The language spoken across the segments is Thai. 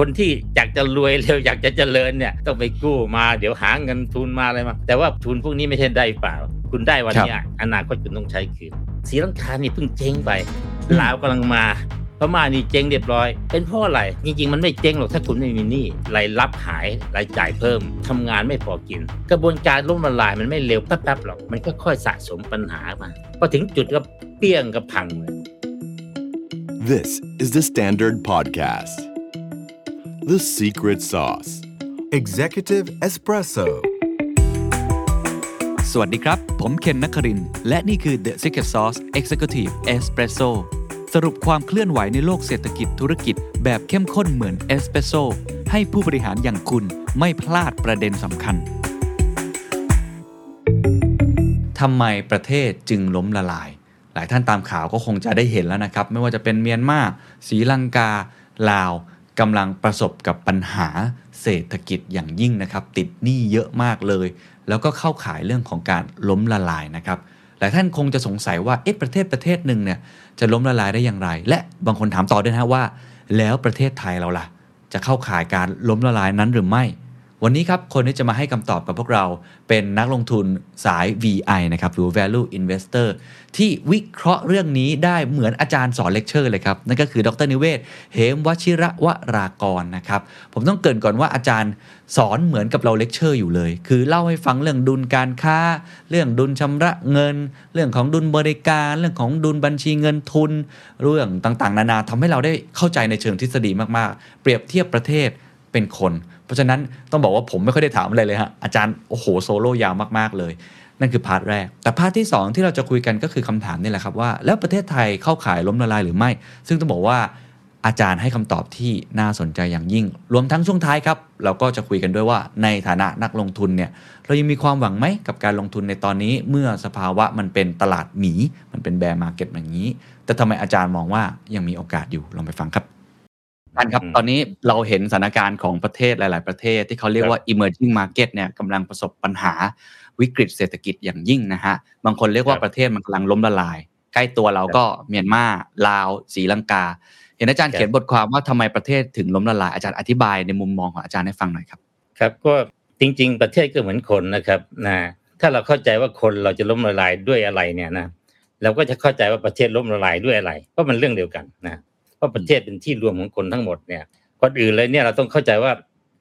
คนที่อยากจะรวยเร็วอยากจะเจริญเนี่ยต้องไปกู้มาเดี๋ยวหาเงินทุนมาอะไรมาแต่ว่าทุนพวกนี้ไม่ใช่ได้เปล่า คุณได้วันนี้อนาคตคุณต้องใช้คืนศรีลังกานี่เพิ่งเจ๊งไปลาวกำลังมาพม่านี่เจ๊งเรียบร้อย เป็นเพราะอะไร จริง ๆ มันไม่เจ๊งหรอกถ้าคุณไม่มีหนี้รายรับหายรายจ่ายเพิ่มทำงานไม่พอกิน กระบวนการล้มละลายมันไม่เร็วแป๊บๆหรอกมันก็ค่อยสะสมปัญหามาพอถึงจุดก็เปี้ยงกับพังเลย This is the Standard Podcast. The Secret Sauce. Executive Espresso สวัสดีครับ ผมเคนนักครินทร์และนี่คือ The Secret Sauce Executive Espresso สรุปความเคลื่อนไหวในโลกเศรษฐกิจธุรกิจแบบเข้มข้นเหมือนเอสเปรสโซให้ผู้บริหารอย่างคุณไม่พลาดประเด็นสำคัญ ทำไมประเทศจึงล้มละลาย หลายท่านตามข่าวก็คงจะได้เห็นแล้วนะครับ ไม่ว่าจะเป็นเมียนมาศรีลังกา ลาว กำลังประสบกับปัญหาเศรษฐกิจอย่างยิ่งนะครับ ติดหนี้เยอะมากเลย แล้วก็เข้าขายเรื่องของการล้มละลายนะครับหลายท่านคงจะสงสัยว่าเอ๊ะประเทศประเทศหนึ่งเนี่ยจะล้มละลายได้อย่างไร และบางคนถามต่อด้วยนะว่า แล้วประเทศไทยเราล่ะ จะเข้าข่ายการล้มละลายนั้นหรือไม่ วันนี้ครับ คนที่จะมาให้คำตอบกับพวกเราเป็นนักลงทุนสาย VI นะครับหรือ Value Investor ที่วิเคราะห์เรื่องนี้ได้เหมือนอาจารย์สอนเลคเชอร์เลยครับ นั่นก็คือดร.นิเวศน์ เหมวชิรวรากรนะครับ ผมต้องเกริ่นก่อนว่าอาจารย์สอนเหมือนกับเราเลคเชอร์อยู่เลย คือเล่าให้ฟังเรื่องดุลการค้า เรื่องดุลชำระเงิน เรื่องของดุลบริการ เรื่องของดุลบัญชีเงินทุน เรื่องต่างๆ นานาทำให้เราได้เข้าใจในเชิงทฤษฎีมากๆ เปรียบเทียบประเทศเป็นคน เพราะฉะนั้นต้องบอกว่าผมไม่ค่อยได้ถามอะไรเลยฮะอาจารย์โอ้โหโซโล่ยาวมากๆเลย นั่นคือ part แรก แต่ part ที่ 2 ที่เราจะคุยกันก็คือคำถามนี่แหละครับว่า แล้วประเทศไทยเข้าข่ายล้มละลายหรือไม่ ซึ่งต้องบอกว่าอาจารย์ให้คำตอบที่น่าสนใจอย่างยิ่ง รวมทั้งช่วงท้ายครับ เราก็จะคุยกันด้วยว่าในฐานะนักลงทุนเนี่ย เรายังมีความหวังไหมกับการลงทุนในตอนนี้ เมื่อสภาวะมันเป็นตลาดหมี มันเป็น bear market อย่างนี้ แต่ทำไมอาจารย์มองว่ายังมีโอกาสอยู่ลองไปฟังครับ ท่านครับ ตอนนี้เราเห็นสถานการณ์ของประเทศหลาย ๆ ประเทศที่เขาเรียกว่า emerging market เนี่ยกำลังประสบปัญหาวิกฤตเศรษฐกิจอย่างยิ่งนะฮะ บางคนเรียกว่าประเทศมันกำลังล้มละลาย ใกล้ตัวเราก็เมียนมาลาวศรีลังกา เห็นอาจารย์เขียนบทความว่าทำไมประเทศถึงล้มละลาย อาจารย์อธิบายในมุมมองของอาจารย์ให้ฟังหน่อยครับ ครับก็จริง ๆ ประเทศก็เหมือนคนนะครับนะถ้าเราเข้าใจว่าคนเราจะล้มละลายด้วยอะไรเนี่ยนะเราก็จะเข้าใจว่าประเทศล้มละลายด้วยอะไรเพราะมันเรื่องเดียวกันนะเพ ราะประเทศเป็นที่รวมของคนทั้งหมดเนี่ยก่อนอื่นเลยเนี่ยเราต้องเข้าใจว่า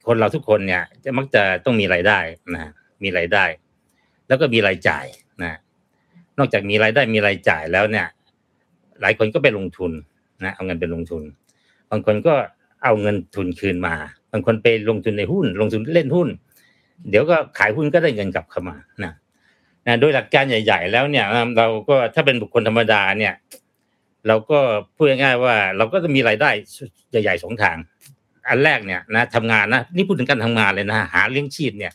คนเราทุกคนเนี่ยจะมักจะต้องมีรายได้นะมีรายได้ แล้วก็มีรายจ่ายนะนอกจากมีรายได้มีรายจ่ายแล้วเนี่ย หลายคนก็ไปลงทุนนะเอาเงินไปลงทุน บางคนก็เอาเงินทุนคืนมา บางคนไปลงทุนในหุ้น ลงทุนเล่นหุ้น เดี๋ยวก็ขายหุ้นก็ได้เงินกลับเข้ามานะนะโดยหลักการใหญ่ ๆ แล้วเนี่ย เราก็ถ้าเป็นบุคคลธรรมดาเนี่ย เราก็พูดง่ายๆว่า เราก็จะมีรายได้ใหญ่ๆสองทาง อันแรกเนี่ยนะทำงานนะนี่พูดถึงการทำงานเลยนะหาเลี้ยงชีพเนี่ย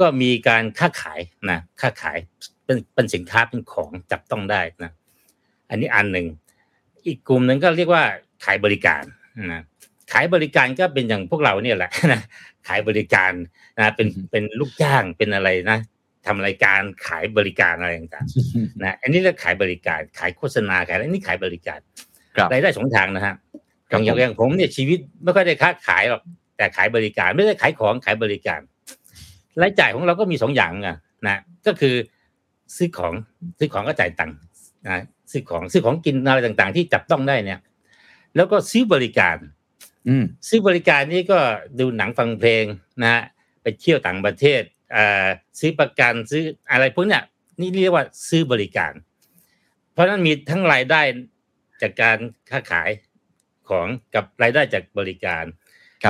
ก็มีการค้าขายนะค้าขายเป็นเป็นสินค้าเป็นของจับต้องได้นะอันนี้อันหนึ่งอีกกลุ่มหนึ่งก็เรียกว่าขายบริการนะขายบริการก็เป็นอย่างพวกเราเนี่ยแหละนะขายบริการนะเป็นเป็นลูกจ้างเป็นอะไรนะ ทำรายการขายบริการอะไรต่างๆนะอันนี้เรียกขายบริการขายโฆษณาขายอันนี้ขายบริการรายได้สองทางนะฮะอย่างอย่างผมเนี่ยชีวิตไม่ค่อยได้ค้าขายหรอกแต่ขายบริการไม่ได้ขายของขายบริการรายจ่ายของเราก็มีสองอย่างนะนะก็คือซื้อของซื้อของก็จ่ายตังค์นะซื้อของซื้อของกินอะไรต่างๆ ที่จับต้องได้เนี่ย แล้วก็ซื้อบริการ อืมซื้อบริการนี่ก็ดูหนังฟังเพลงนะฮะไปเที่ยวต่างประเทศอ่า ซื้อประกันซื้ออะไรพวกเนี้ยนี่เรียกว่าซื้อบริการ เพราะนั้นมีทั้งรายได้จากการค้าขายของกับรายได้จากบริการ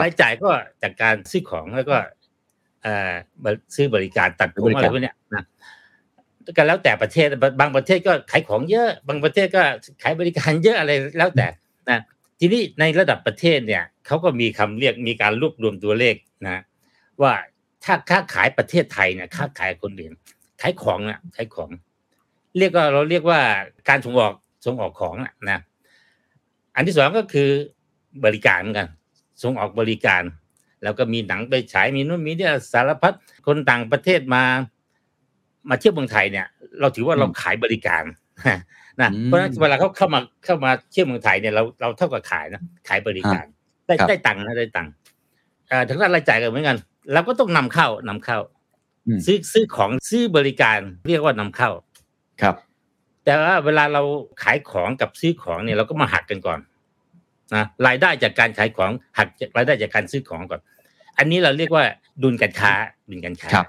รายจ่ายก็จากการซื้อของแล้วก็อ่าซื้อบริการตัดผมอะไรพวกเนี้ยนะก็แล้วแต่ประเทศบางประเทศก็ขายของเยอะ บางประเทศก็ขายบริการเยอะอะไรแล้วแต่นะทีนี้ในระดับประเทศเนี่ยเขาก็มีคำเรียกมีการรวบรวมตัวเลขนะ ว่า ถ้าค้าขายประเทศไทยเนี่ยค้าขายคนอื่นขายของเนี่ยขายของ เรียกว่าเราเรียกว่าการส่งออกส่งออกของนะอันที่สองก็คือบริการเหมือนกันส่งออกบริการ แล้วก็มีหนังไปฉายมีนู่นมีนี่สารพัดคนต่างประเทศมา มาเที่ยวเมืองไทยเนี่ย เราถือว่าเราขายบริการนะเพราะฉะนั้นเวลาเขาเข้ามาเข้ามาเที่ยวเมืองไทยเนี่ยเราเราเท่ากับขายนะขายบริการ ได้ครับได้ตังค์นะได้ตังค์อ่าทางด้านรายจ่ายก็เหมือนกัน เราก็ต้องนำเข้านำเข้าอืมซื้อซื้อของซื้อบริการเรียกว่านำเข้าครับ แต่ว่าเวลาเราขายของกับซื้อของเนี่ยเราก็มาหักกันก่อนนะรายได้จากการขายของหักจากรายได้จากการซื้อของก่อน อันนี้เราเรียกว่าดุลการค้าดุลการค้าครับ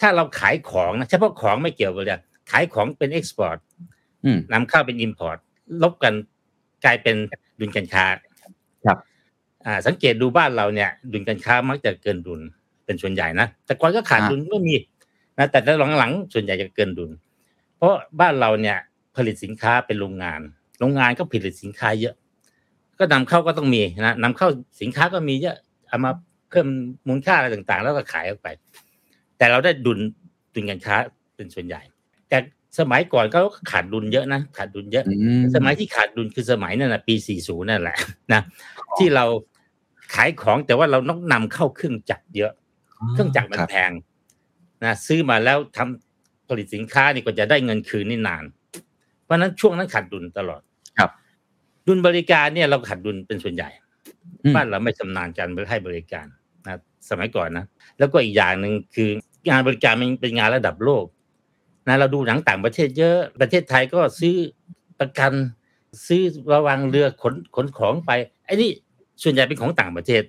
ถ้าเราขายของนะเฉพาะของไม่เกี่ยวกันเลยขายของเป็น export อืมนำเข้าเป็น import ลบกันกลายเป็นดุลการค้าครับ อ่าสังเกตดูบ้านเราเนี่ย ดุลการค้ามักจะเกินดุลเป็นส่วนใหญ่นะแต่ก่อนก็ขาดดุลก็มีนะแต่หลังๆส่วนใหญ่จะเกินดุล เพราะบ้านเราเนี่ยผลิตสินค้าเป็นโรงงาน โรงงานก็ผลิตสินค้าเยอะ ก็นำเข้าก็ต้องมีนะนำเข้าสินค้าก็มีเยอะเอามาเพิ่มมูลค่าอะไรต่างๆ แล้วก็ขายออกไป แต่เราได้ดุลดุลการค้าเป็นส่วนใหญ่ แต่สมัยก่อนก็ขาดดุลเยอะนะขาดดุลเยอะอืมสมัยที่ขาดดุลคือสมัยนั่นแหละปี 40 นั่นแหละนะที่เรา ขายของแต่ว่าเราต้องนำเข้าเครื่องจักรเยอะ เครื่องจักรมันครับแพงนะซื้อมาแล้วทำผลิตสินค้านี่ก็จะได้เงินคืนนี่นาน เพราะฉะนั้นช่วงนั้นขาดดุลตลอดครับ ดุลบริการเนี่ยเราขาดดุลเป็นส่วนใหญ่อืมบ้านเราไม่ชำนาญการให้บริการนะสมัยก่อนนะแล้วก็อีกอย่างหนึ่งคืองานบริการมันเป็นงานระดับโลกนะเราดูหนังต่างประเทศเยอะประเทศไทยก็ซื้อประกันซื้อระวังเรือขนขนของไปไอ้นี่ ส่วนใหญ่เป็นของต่างประเทศ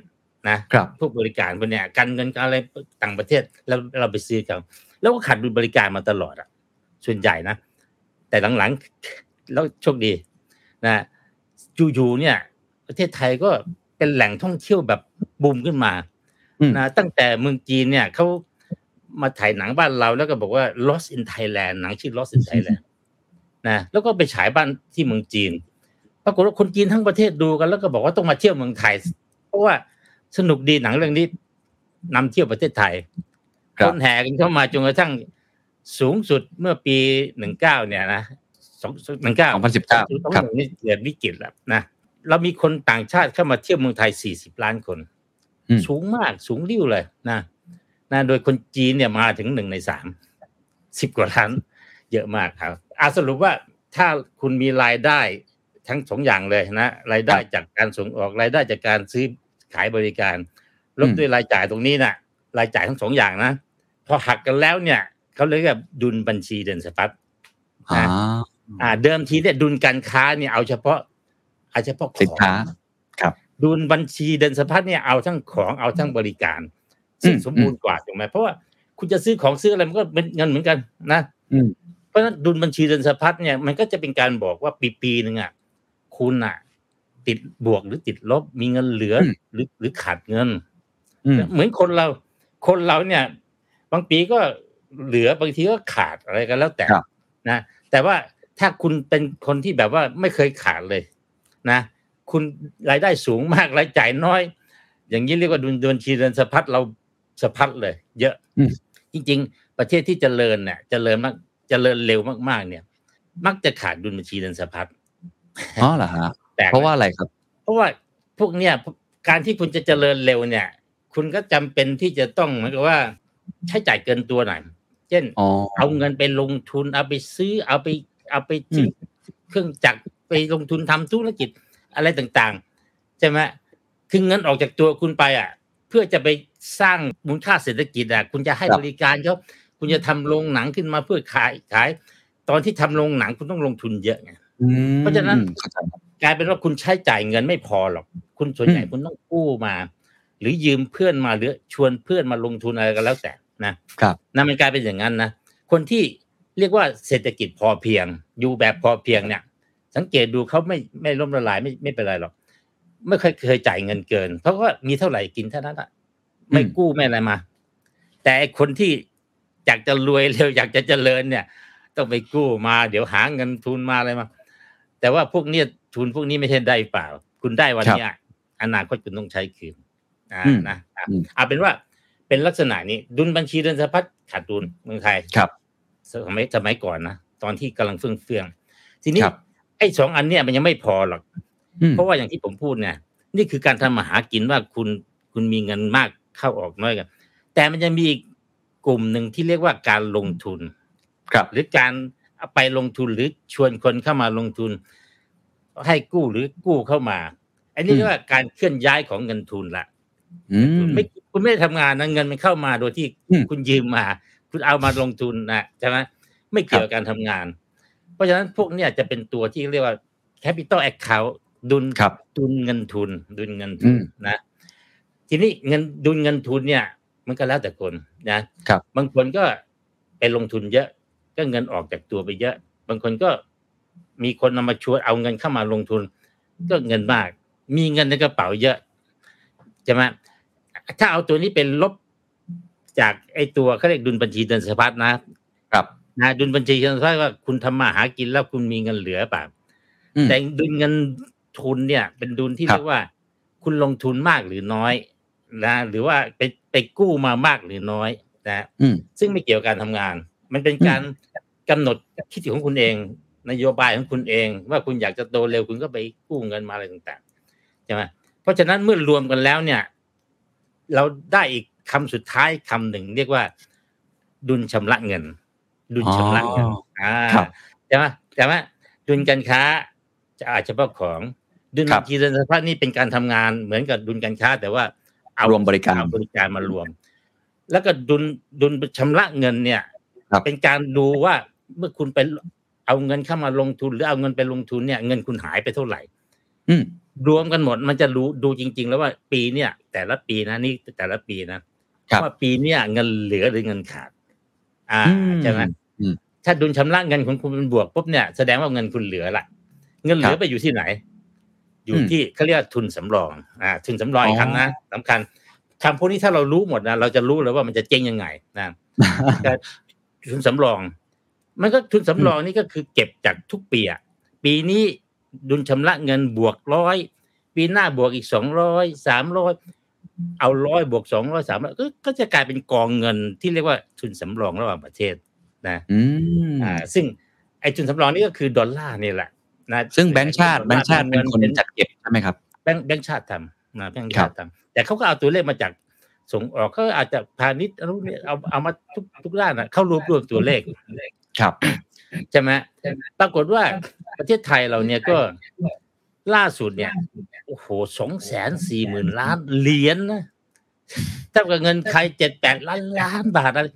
นะครับพวกบริการพวกเนี้ยการเงินการอะไรต่างประเทศเราเราไปซื้อกันแล้วก็ขาดดุลบริการมาตลอดอะ ส่วนใหญ่นะ แต่หลังๆแล้วโชคดีนะอยู่ๆเนี่ย ประเทศไทยก็เป็นแหล่งท่องเที่ยวแบบบูมขึ้นมาอืมนะตั้งแต่เมืองจีนเนี่ยเขามาถ่ายหนังบ้านเราแล้วก็บอกว่า Lost in Thailand หนังชื่อ Lost in Thailand นะแล้วก็ไปฉายบ้านที่เมืองจีน ปรากฏว่าคนจีนทั้งประเทศดูกันแล้วก็บอกว่าต้องมาเที่ยวเมืองไทย เพราะว่าสนุกดีหนังเรื่องนี้นำเที่ยวประเทศไทยครัคบนแห่กันเข้ามาจนกระทั่งสูงสุดเมื่อปีหนึ่งเก้าเนี่ยนะสองหนึ่งเก้า2019ครับนี่เกิดวิกฤตแล้วนะเรามีคนต่างชาติเข้ามาเที่ยวเมืองไทยสี่สิบล้านคนอืมสูงมากสูงริ้วเลยนะนะโดยคนจีนเนี่ยมาถึงหนึ่งในสามสิบกว่าล้าน เยอะมากครับอาสรุปว่าถ้าคุณมีรายได้ ทั้งสองอย่างเลยนะรายได้จากการส่งออกรายได้จากการซื้อขายบริการลบด้วยรายจ่ายตรงนี้นะรายจ่ายทั้งสองอย่างนะพอหักกันแล้วเนี่ยเขาเรียกว่าดุลบัญชีเดินสะพัดอ่าอ่า เดิมทีเนี่ยดุลการค้าเนี่ยเอาเฉพาะเอาเฉพาะของสินค้าครับดุลบัญชีเดินสะพัดเนี่ยเอาทั้งของเอาทั้งบริการ ซึ่งอืมสมบูรณ์กว่าถูกไหมเพราะว่าคุณจะซื้อของซื้ออะไรมันก็เป็นเงินเหมือนกันนะอืมเพราะฉะนั้นดุลบัญชีเดินสะพัดเนี่ยมันก็จะเป็นการบอกว่าปีปีหนึ่งอะ คุณอะติดบวกหรือติดลบ มีเงินเหลืออหรือหรือขาดเงินอืมเหมือนคนเราคนเราเนี่ย บางปีก็เหลือบางทีก็ขาดอะไรกันแล้วแต่ครับนะแต่ว่าถ้าคุณเป็นคนที่แบบว่าไม่เคยขาดเลย นะ คุณรายได้สูงมากรายจ่ายน้อย อย่างนี้เรียกว่าดุลบัญชีเดินสะพัดเราสะพัดเลย เยอะอืมจริง ๆ ประเทศที่เจริญเนี่ยเจริญมากเจริญเร็วมากๆ เนี่ย มักจะขาดดุลบัญชีเดินสะพัด อ๋อเหรอฮะแปลกไหมเพราะว่าอะไรครับ เพราะว่าพวกเนี้ยการที่คุณจะเจริญเร็วเนี่ย คุณก็จำเป็นที่จะต้องเหมือนกับว่า ใช้จ่ายเกินตัวหน่อยเช่นอ๋อเอาเงินไปลงทุนเอาไปซื้อเอาไปเอาไปซื้ออเครื่องจักรไปลงทุนทำธุรกิจอะไรต่างๆใช่ไหมคือเงินออกจากตัวคุณไปอะ เพื่อจะไปสร้างมูลค่าเศรษฐกิจอะ คุณจะให้บริการเขาคุณจะทำโรงหนังขึ้นมาเพื่อขายขาย ตอนที่ทำโรงหนังคุณต้องลงทุนเยอะไงอืม เพราะฉะนั้นเข้าใจครับกลายเป็นว่าคุณใช้จ่ายเงินไม่พอหรอก คุณส่วนใหญ่อืมคุณต้องกู้มา หรือยืมเพื่อนมาหรือชวนเพื่อนมาลงทุนอะไรก็แล้วแต่นะครับนั่นมันกลายเป็นอย่างนั้นนะคนที่เรียกว่าเศรษฐกิจพอเพียง อยู่แบบพอเพียงเนี่ย สังเกตดูเขาไม่ไม่ล้มละลายไม่ไม่เป็นไรหรอกไม่เคยเคยจ่ายเงินเกิน เพราะว่ามีเท่าไหร่กินเท่านั้นอะไม่กู้ไม่อะไรมา แต่ไอ้คนที่อยากจะรวยเร็วอยากจะเจริญเนี่ย ต้องไปกู้มา เดี๋ยวหาเงินทุนมาอะไรมา แต่ว่าพวกเนี้ยทุนพวกนี้ไม่ใช่ได้เปล่า คุณได้วันเนี้ยอนาคตคุณต้องใช้คืนอ่าอืมนะอะอืมเอาเป็นว่าเป็นลักษณะนี้ดุลบัญชีเดินสะพัดขาดดุลเมืองไทยครับสมัยสมัยก่อนนะตอนที่กำลังเฟื่องเฟืองๆทีนี้ครับไอ้สองอันเนี้ยมันยังไม่พอหรอกอืมเพราะว่าอย่างที่ผมพูดเนี่ยนี่คือการทำมาหากินว่าคุณคุณมีเงินมากเข้าออกน้อยกัน แต่มันจะมีอีกกลุ่มหนึ่งที่เรียกว่าการลงทุน ครับ หรือการเอา ไปลงทุนหรือชวนคนเข้ามาลงทุน ให้กู้หรือกู้เข้ามา อันนี้เรียกว่าการเคลื่อนย้ายของเงินทุนละอืมไม่คุณไม่ได้ทำงานนะเงินมันเข้ามาโดยที่อืมคุณยืมมา คุณเอามาลงทุนนะใช่ไหมไม่เกี่ยวกับการทำงาน เพราะฉะนั้นพวกเนี้ยจะเป็นตัวที่เรียกว่า capital account ดุลครับดุลเงินทุน ดุลเงินอืทุนมนะ ทีนี้เงินดุลเงินทุนเนี่ย มันก็แล้วแต่คนนะ ครับ บางคนก็ไปลงทุนเยอะ ก็เงินออกจากตัวไปเยอะ บางคนก็มีคนนำมาชวนเอาเงินเข้ามาลงทุน ก็เงินมาก มีเงินในกระเป๋าเยอะใช่ไหมถ้าเอาตัวนี้เป็นลบจากไอ้ตัวเขาเรียกดุลบัญชีเดินสะพัดนะครับนะดุลบัญชีเดินสะพัดว่าคุณทำมาหากินแล้วคุณมีเงินเหลือเปล่าอืมแต่ดุลเงินทุนเนี่ย เป็นดุลที่ครับเรียกว่า คุณลงทุนมากหรือน้อยนะหรือว่าไปไปกู้มามากหรือน้อยนะอืมซึ่งไม่เกี่ยวกับการทำงาน มันเป็นการกำหนดคิดของคุณเอง นโยบายของคุณเอง ว่าคุณอยากจะโตเร็วคุณก็ไปกู้เงินมาอะไรต่างๆใช่ไหมเพราะฉะนั้นเมื่อรวมกันแล้วเนี่ย เราได้อีกคำสุดท้ายคำหนึ่งเรียกว่า ดุลชำระเงิน ดุลชำระเงินอ๋ออ่าครับใช่ไหมแต่ว่าดุลการค้า จะอาจเฉพาะของดุลครับบัญชีเดินสะพัดนี่เป็นการทำงานเหมือนกับดุลการค้า แต่ว่าเอารวมบริการเอบริการมารวม แล้วก็ดุลดุลชำระเงินเนี่ยครับ เป็นการดูว่าเมื่อคุณไปเอาเงินเข้ามาลงทุน หรือเอาเงินไปลงทุนเนี่ยเงินคุณหายไปเท่าไหร่ อืมรวมกันหมดมันจะรู้ดูจริง ๆ แล้วว่าปีเนี่ย แต่ละปีนะนี่แต่ละปีนะครับว่าปีเนี่ยเงินเหลือหรือเงินขาด อ่าอืมใช่ไหมอืมถ้าดุลชำระเงินของคุณเป็นบวกปุ๊บเนี่ยแสดงว่าเงินคุณเหลือละเงินเหลืคอรับไปอยู่ที่ไหน อยู่อืมที่เขาเรียกว่าทุนสำรอง อ่า ทุนสำรองอ๋ออีกคำนะสำคัญคำพวกนี้ถ้าเรารู้หมดนะเราจะรู้เลยว่ามันจะเจ๊งยังไงนะแต่ ทุนสำรอง มันก็ทุนสำรองนี่ก็คือเก็บจากทุกปีอะปีนี้ดุลชำระเงินบวกร้อยปีหน้าบวกอีกสองร้อยสามร้อยเอาร้อยบวกสองร้อยสามร้อยก็จะกลายเป็นกองเงินที่เรียกว่าทุนสำรองระหว่างประเทศนะอืมอ่า ซึ่งไอ้ทุนสำรองนี่ก็คือดอลลาร์นี่แหละนะซึ่งแบงก์ชาติแบงก์ชาติเป็นคนจัดเก็บใช่ไหมครับแบงก์แบงก์ชาติทำนะแบงก์ชาติทำแต่เขาก็เอาตัวเลขมาจาก ส่งออกเขาอาจจะพาณิชย์อะไรพวกนี้เอาเอามาทุกทุกด้านนะเข้ารวบรวมตัวเลขครับใช่ไหมปรากฏว่าประเทศไทยเราเนี่ยก็ล่าสุดเนี่ยโอ้โหสองแสนสี่หมื่นล้านเหรียญนะเท่ากับเงินไทยเจ็ดแปดล้านล้านบาทอะไร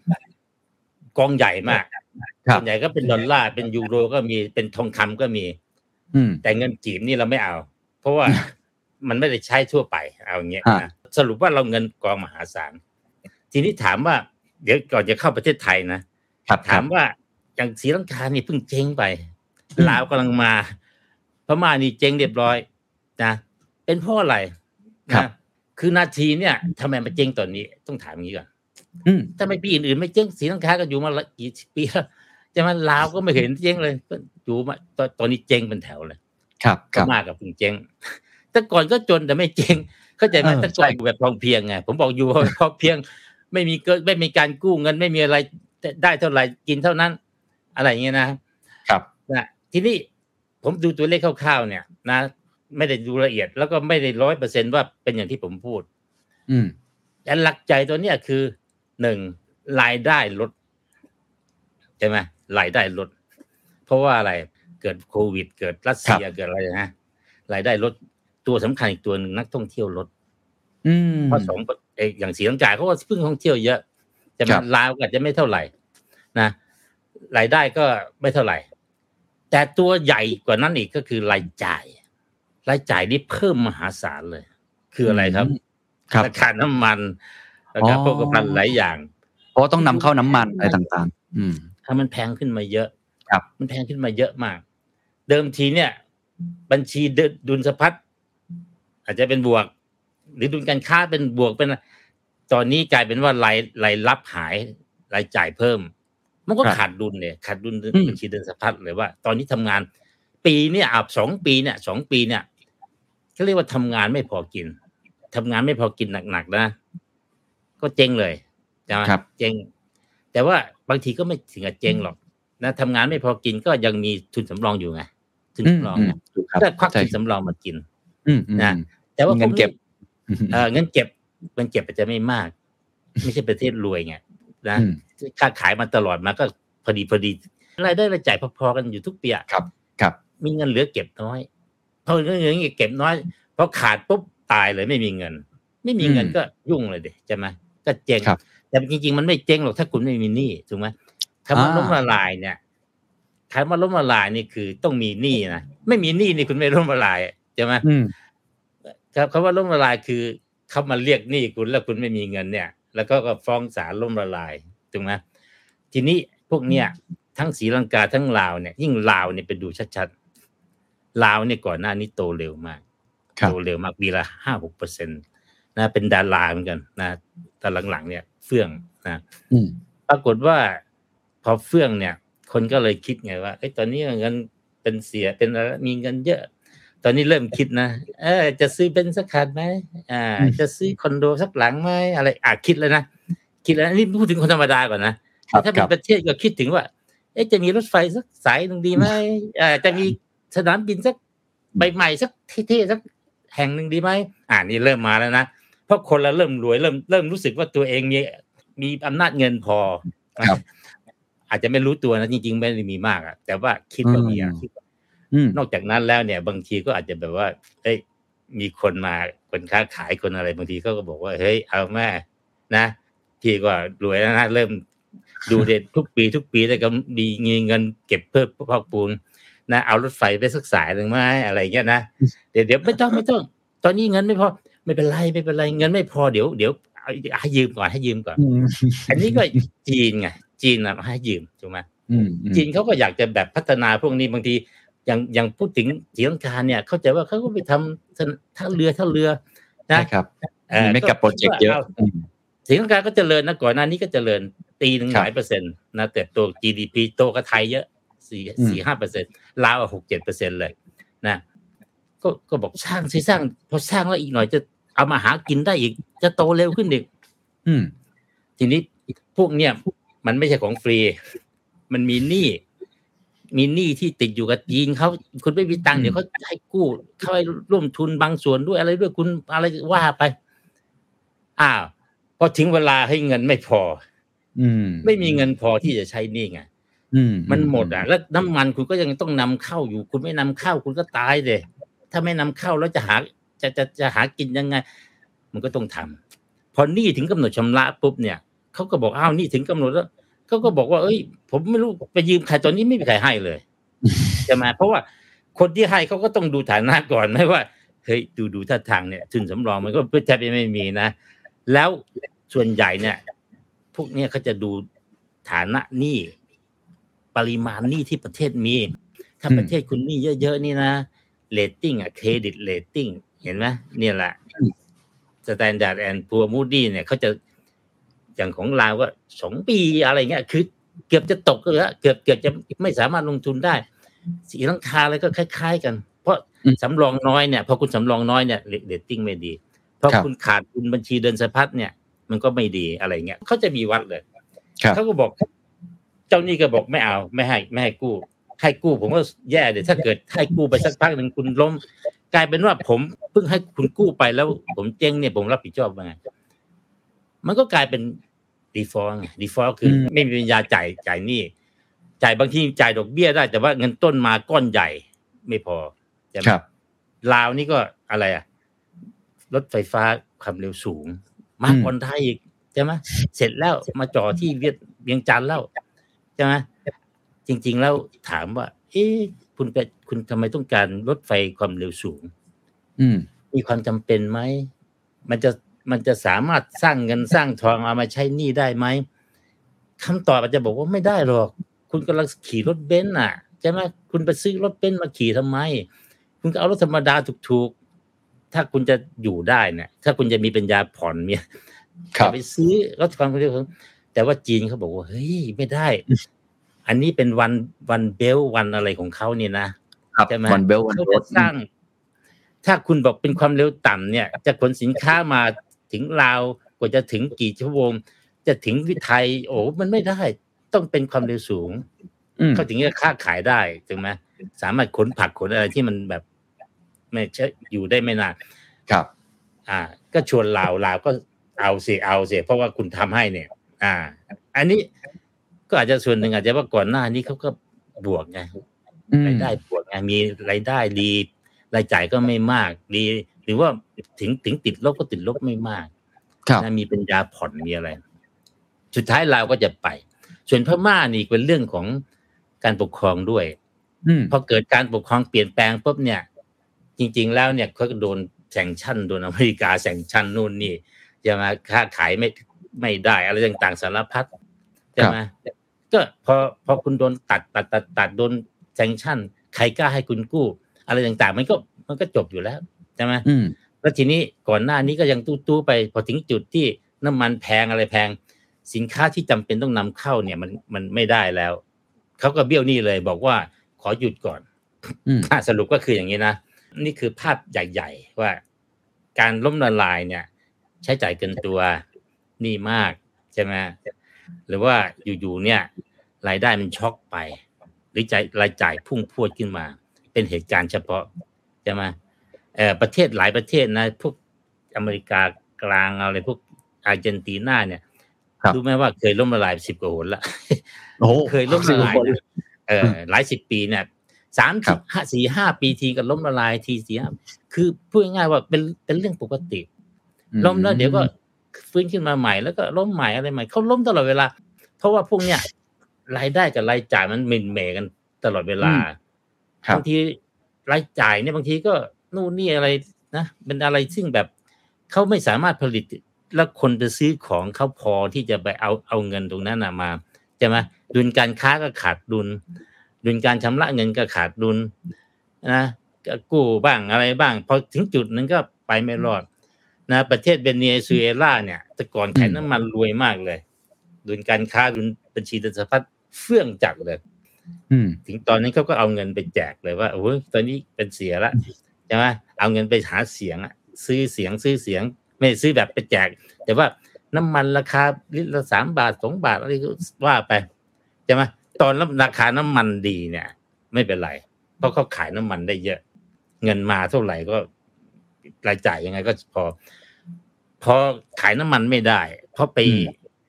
กองใหญ่มากครับส่วนใหญ่ก็เป็นดอลลาร์เป็นยูโรก็มีเป็นทองคำก็มี อืมแต่เงินจีบนี่เราไม่เอา เพราะว่ามันไม่ได้ใช้ทั่วไปเอาอย่างเงี้ยฮะนะ สรุปว่าเราเงินกองมหาศาล ทีนี้ถามว่า เดี๋ยวก่อนจะเข้าประเทศไทยนะครับถามว่าอย่างศรีลังกานี่เพิ่งเจ๊งไปอืมลาวกำลังมาพม่านี่เจ๊งเรียบร้อยนะเป็นเพราะอะไรครันะบคือนาทีเนี่ยทำไมมาเจ๊งตอนนี้ ต้องถามอย่างนี้ก่อนอืมถ้าไม่ปีอื่นๆไม่เจ๊งศรีลังกาก็อยู่มาละกี่ปีแล้วจะมาลาวก็ไม่เห็นเจ๊งเลยก็อยู่มาตอนตอนนี้เจ๊งเป็นแถวเลย ครับคก็รับมากกับเพิ่งเจ๊งแต่ก่อนก็จนแต่ไม่เจ๊ง เข้าใจไหมเออแต่ก่อนใช่อยู่แบบพอเพียงไงผมบอกอยู่พอเพียง ไม่มีเกินไม่มีการกู้เงิน ไม่มีอะไรได้เท่าไหร่กินเท่านั้น อะไรอย่างเงี้ยนะครับนะทีนี้ผมดูตัวเลขคร่าวๆเนี่ย นะ ไม่ได้ดูละเอียด แล้วก็ไม่ได้ร้อยเปอร์เซ็นว่าเป็นอย่างที่ผมพูด อืมแต่หลักใจตัวเนี้ยคือหนึ่งรายได้ลดใช่ไหมรายได้ลด เพราะว่าอะไรเกิดโควิด เกิดรัสเซียเกิดอะไรนะรายได้ลด ตัวสำคัญอีกตัวหนึ่งนักท่องเที่ยวลดอืมเพราะสองเอ่ออย่างสีลังกาเขาก็เพิ่งท่องเที่ยวเยอะแต่ครัมันบลาวก็อาจจะไม่เท่าไหร่ นะรายได้ก็ไม่เท่าไหร่ แต่ตัวใหญ่กว่านั้นอีกก็คือรายจ่าย รายจ่ายนี่เพิ่มมหาศาลเลย คืออะไรครับครับราคาน้ำมันราคาอ๋อโภคภัณฑ์หลายอย่าง เพราะว่าต้องนำเข้าน้ำมันอะไรต่างๆ อืมถ้ามันแพงขึ้นมาเยอะ ครับ มันแพงขึ้นมาเยอะมาก เดิมทีเนี่ย บัญชีเดินดุลสะพัด อาจจะเป็นบวก หรือดุลการค้าเป็นบวกเป็นอะไรตอนนี้กลายเป็นว่ารายรายรับหายรายจ่ายเพิ่ม มันก็ครับขาดดุลเนี่ยขาดดุลอืมบัญชีเดินสะพัดเลยว่า ตอนนี้ทำงาน ปีเนี่ยอับสองปีเนี่ยสองปีเนี่ยเขาเรียกว่าทำงานไม่พอกินทำงานไม่พอกินหนักๆนะก็เจ๊งเลยใช่ไหมครับเจ๊งแต่ว่าบางทีก็ไม่ถึงกับเจ๊งหรอกนะทำงานไม่พอกินก็ยังมีทุนสำรองอยู่ไงทุนอืมสำรองอืมไงถูกครับก็ควักใช่ทุนสำรองมากินอืมอืมนะ แต่ว่าเงินเก็บพวนี้เออเงินเก็บเงินเก็บอาจจะไม่มาก ไม่ใช่ประเทศรวยไงนะอืมค้าขายมาตลอดมาก็พอดีพอดีรายได้รายจ่ายพอๆกันอยู่ทุกปีอะครับ ครับ มีเงินเหลือเก็บน้อยพอเงินเหลือเก็บน้อยพอขาดปุ๊บตายเลยไม่มีเงิน ไม่มีเงินอืมก็ยุ่งเลยดิใช่ไหมก็เจ๊งครับแต่จริงๆมันไม่เจ๊งหรอกถ้าคุณไม่มีหนี้ถูกไหมคำว่าอ่าล้มละลายเนี่ยคำว่าล้มละลายนี่คือต้องมีหนี้นะไม่มีหนี้นี่คุณไม่ล้มละลายใช่ไหมอืม ครับคำว่าล้มละลายคือเขามาเรียกหนี้คุณแล้วคุณไม่มีเงินเนี่ย แล้วก็ก็ฟ้องศาลล้มละลายถูกไหมทีนี้พวกเนี้ยทั้งศรีลังกาทั้งลาวเนี่ย ยิ่งลาวเนี่ยไปดูชัดๆลาวเนี่ยก่อนหน้านี้โตเร็วมากครับโตเร็วมากปีละห้าหกเปอร์เซ็นตนะเป็นดาราเหมือนกันนะแต่หลังๆเนี่ย เฟื่องนะอืมปรากฏว่าพอเฟื่องเนี่ย คนก็เลยคิดไงว่าเอ้ยตอนนี้เงินเป็นเสียเป็นอะไรมีเงินเยอะ ตอนนี้เริ่มคิดนะเออ จะซื้อเป็นสักคันไหมอ่าอืมจะซื้อคอนโดสักหลังไหมอะไร อะคิดแล้วนะคิดแล้วนี่พูดถึงคนธรรมดาก่อนนะครับถ้าคเป็รันบประเทศก็คิดถึงว่า เอ๊ะจะมีรถไฟสักสายหนึ่งดีไหมอ่าจะมีสนามบินสักใบใหม่สักเท่ๆสักแห่งหนึ่งดีไหมอ่านี่เริ่มมาแล้วนะเพราะคนเราเริ่มรวยเริ่มเริ่มรู้สึกว่าตัวเองมีมีอำนาจเงินพอครับอาจจะไม่รู้ตัวนะจริง ๆ ไม่ได้มีมากอะแต่ว่าคิดว่ามีอะอืมคิดว่าอืม นอกจากนั้นแล้วเนี่ย บางทีก็อาจจะแบบว่าเอ้ยมีคนมาคนค้าขายคนอะไรบางทีเขาก็บอกว่าเฮ้ยเอาแม่นะพี่ก็รวยแล้วนะเริ่มดูเด็ดทุกปีทุกปีแต่ก็มีเงินเก็บเพิ่มพอกปูนนะเอารถไฟไปสักสายหนึ่งไหมอะไรเงี้ยนะเดี๋ยวเดี๋ยวไม่ต้องไม่ต้อง ตอนนี้เงินไม่พอไม่เป็นไรไม่เป็นไรเงินไม่พอเดี๋ยวเดี๋ยวเอาให้ยืมก่อนให้ยืมก่อนอืมอันนี้ก็จีนไงจีนนะให้ยืมถูกไหมอืมอืมจีนเขาก็อยากจะแบบพัฒนาพวกนี้บางที อย่างอย่างพูดถึงศรีลังกาเนี่ย เข้าใจว่าเขาก็ไปทำท่าเรือท่าเรือใช่นะครับเอ่อมีไม่กับโปรเจกต์เยอะาอืมศรีลังกาก็เจริญนะก่อนหน้านี้ก็เจริญตีหนึ่งครับหลายเปอร์เซ็นต์นะแต่ตัว GDP โตกับไทยเยอะสี่อืมสี่ห้าเปอร์เซ็นต์ลาวหกเจ็ดเปอร์เซ็นต์เลยนะก็ก็บอกสร้างสิสร้างพอสร้างแล้วอีกหน่อยจะเอามาหากินได้อีก จะโตเร็วขึ้นอีกอืมทีนี้พวกเนี้ยมันไม่ใช่ของฟรี มันมีหนี้ มีหนี้ที่ติดอยู่กับจีนเขาคุณไม่มีตังค์อืมเดี๋ยวเขาให้กู้เขาให้ร่วมทุนบางส่วนด้วยอะไรด้วยคุณอะไรว่าไป อ้าวพอถึงเวลาให้เงินไม่พอ อืม ไม่มีเงินพอที่จะใช้หนี้ไงอืมมันหมดอะ แล้วน้ำมันคุณก็ยังต้องนำเข้าอยู่ คุณไม่นำเข้าคุณก็ตายเลยถ้าไม่นำเข้าแล้วจะหา จะจะจะหากินยังไง มันก็ต้องทำพอหนี้ถึงกำหนดชำระปุ๊บเนี่ยเขาก็บอกอ้าวหนี้ถึงกำหนดแล้ว เขาก็บอกว่า เอ้ย ผมไม่รู้ไปยืมใครตอนนี้ไม่มีใครให้เลยใช่ไหมเพราะว่าคนที่ให้เขาก็ต้องดูฐานะก่อนไม่ว่าเฮ้ยดูดูท่าทางเนี่ยทุนสำรองมันก็แทบจะไม่มีนะ แล้วส่วนใหญ่เนี่ย พวกเนี้ยเขาจะดูฐานะหนี้ปริมาณหนี้ที่ประเทศมี ถ้าอืมประเทศคุณหนี้เยอะๆนี่นะเรตติ้งอะ credit rating เห็นไหมเนี่ยแหละ Standard & Poor's Moody's เนี่ยเขาจะ อย่างของเราก็สองปีอะไรเงี้ยคือเกือบจะตกแล้วเกือบเกือบจะไม่สามารถลงทุนได้ สีลังคาอะไรก็คล้าย ๆ กัน เพราะอืมสำรองน้อยเนี่ยพอคุณสำรองน้อยเนี่ยเรตติ้งไม่ดีพอครับคุณขาดทุนบัญชีเดินสะพัดเนี่ย มันก็ไม่ดีอะไรเงี้ยเขาจะมีวัดเลยครับเขาก็บอก เจ้าหนี้ก็บอกไม่เอาไม่ให้ไม่ให้กู้ให้กู้ผมก็แย่เลยถ้าเกิดให้กู้ไปสักพักหนึ่งคุณล้ม กลายเป็นว่าผมเพิ่งให้คุณกู้ไปแล้ว ผมเจ๊งเนี่ยผมรับผิดชอบยังไงมันก็กลายเป็น default ไง default คืออมไม่มีปัญญาจ่ายจ่ายหนี้จ่ายบางทีจ่ายดอกเบี้ยได้ แต่ว่าเงินต้นมาก้อนใหญ่ไม่พอใช่ไหมครับลาวนี่ก็อะไรอะรถไฟฟ้าความเร็วสูง มากอืมกว่าไทยอีกใช่ไหมเสร็จแล้วมาจ่อที่เวียดเวียงจันทร์แล้วใช่ไหมจริง ๆ แล้วถามว่า เอ๊ะคุณไปคุณทำไมต้องการรถไฟความเร็วสูง อืมมีความจำเป็นไหมมันจะ มันจะสามารถสร้างเงินสร้างทองเอามาใช้หนี้ได้ไหมคำตอบอาจจะบอกว่าไม่ได้หรอก คุณกำลังขี่รถเบนซ์อะใช่ไหมคุณไปซื้อรถเบนซ์มาขี่ทำไม คุณก็เอารถธรรมดาถูกๆ ถ้าคุณจะอยู่ได้เนี่ยถ้าคุณจะมีปัญญาผ่อนเนี่ยครับจะไปซื้อรถความเร็วสูงแต่ว่าจีนเขาบอกว่าเฮ้ยไม่ได้ อันนี้เป็นวันวันเบลวันอะไรของเขาเนี่ยนะครับใช่ไหมวันเบลวันเขารจะถสร้าง ถ้าคุณบอกเป็นความเร็วต่ำเนี่ย จะขนสินค้ามา ถึงลาวกว่าจะถึงกี่ชั่วโมง จะถึงวิไทย โอ้มันไม่ได้ ต้องเป็นความเร็วสูงอืมเขาถึงจะค้าขายได้ถูกไหมสามารถขนผักขนอะไรที่มันแบบ ไม่ใช่อยู่ได้ไม่นานครับ อ่า ก็ชวนลาวลาวก็เอาสิเอาสิเพราะว่าคุณทำให้เนี่ย อ่า อันนี้ก็อาจจะส่วนหนึ่งอาจจะว่าก่อนหน้านี้เขาก็บวกไงอืมรายได้บวกไงมีรายได้ดี รายจ่ายก็ไม่มากดี หรือว่าถึงถึงติดลบก็ติดลบไม่มากครับนะมีปัญญาผ่อนมีอะไร สุดท้ายเราวก็จะไป ส่วนพม่านี่เป็นเรื่องของการปกครองด้วยอืมพอเกิดการปกครองเปลี่ยนแปลงปุ๊บเนี่ย จริง ๆ แล้วเนี่ยเขาก็โดนแซงชั่นโดนอเมริกาแซงชั่นนู่นนี่จะมาค้าขายไม่ไม่ได้ อะไรต่างๆสารพัดใช่ไหมก็พอพอคุณโดนตัดตัดตัดตัดโดนแซงชั่น ใครกล้าให้คุณกู้ อะไรต่างๆ มันก็มันก็จบอยู่แล้ว ใช่ไหมอืมแล้วทีนี้ก่อนหน้านี้ก็ยังตู้ๆไป พอถึงจุดที่น้ำมันแพงอะไรแพง สินค้าที่จำเป็นต้องนำเข้าเนี่ยมันมันไม่ได้แล้วเขาก็เบี้ยวหนี้เลยบอกว่าขอหยุดก่อนอืมถ้าสรุปก็คืออย่างนี้นะนี่คือภาพใหญ่ ๆ ว่า การล้มละลายเนี่ย ใช้จ่ายเกินตัวหนี่มากใช่ไหมหรือว่าอยู่ๆเนี่ย รายได้มันช็อกไป หรือจ่ายรายจ่ายพุ่งพรวดขึ้นมา เป็นเหตุการณ์เฉพาะใช่ไหมเออ ประเทศหลายประเทศนะพวกอเมริกากลางอะไรพวกอาร์เจนตินาเนี่ยครับรู้ไหมว่าเคยล้มละลายสิบกว่าหนละโอ้เคยล้มละลายนะเออหลายสิบปีเนี่ยสามครัสิบบห้าสี่ห้าปีทีก็ล้มละลายทีสี่ห้าคือพูดง่ายๆว่าเป็นเป็นเรื่องปกติ ล้มแล้วเดี๋ยวก็ฟื้นขึ้นมาใหม่แล้วก็ล้มใหม่อะไรใหม่เขาล้มตลอดเวลา เพราะว่าพวกเนี้ยรายได้กับรายจ่ายมันหมินเหมกันตลอดเวลาครับบางทีรายจ่ายเนี่ยบางทีก็ นู่นนี่อะไรนะเป็นอะไรซึ่งแบบเขาไม่สามารถผลิตแล้วคนจะซื้อของเขาพอที่จะไปเอาเอาเงินตรงนั้นน่ะมาใช่ไหมดุลการค้าก็ขาดดุล ดุลการชำระเงินก็ขาดดุลนะก็กู้บ้างอะไรบ้างพอถึงจุดนึงก็ไปไม่รอดนะประเทศเวเนซุเอลาเนี่ยแต่ก่อนขายน้ำมันรวยมากเลย ดุลการค้าดุลบัญชีธนสะพัดเฟื่องจักเลยอืมถึงตอนนี้เขาก็เอาเงินไปแจกเลยว่าโอ้ยตอนนี้เป็นเสียละ ใช่ไหมเอาเงินไปหาเสียงอะซื้อเสียงซื้อเสียง ไม่ได้ซื้อแบบไปแจก แต่ว่าน้ำมันราคาลิตรละสามบาทสองบาทอะไรก็ว่าไปใช่ไหมตอนราคาน้ำมันดีเนี่ย ไม่เป็นไร เพราะเขาขายน้ำมันได้เยอะ เงินมาเท่าไหร่ก็รายจ่ายยังไงก็พอ พอขายน้ำมันไม่ได้ เพราะไปอืม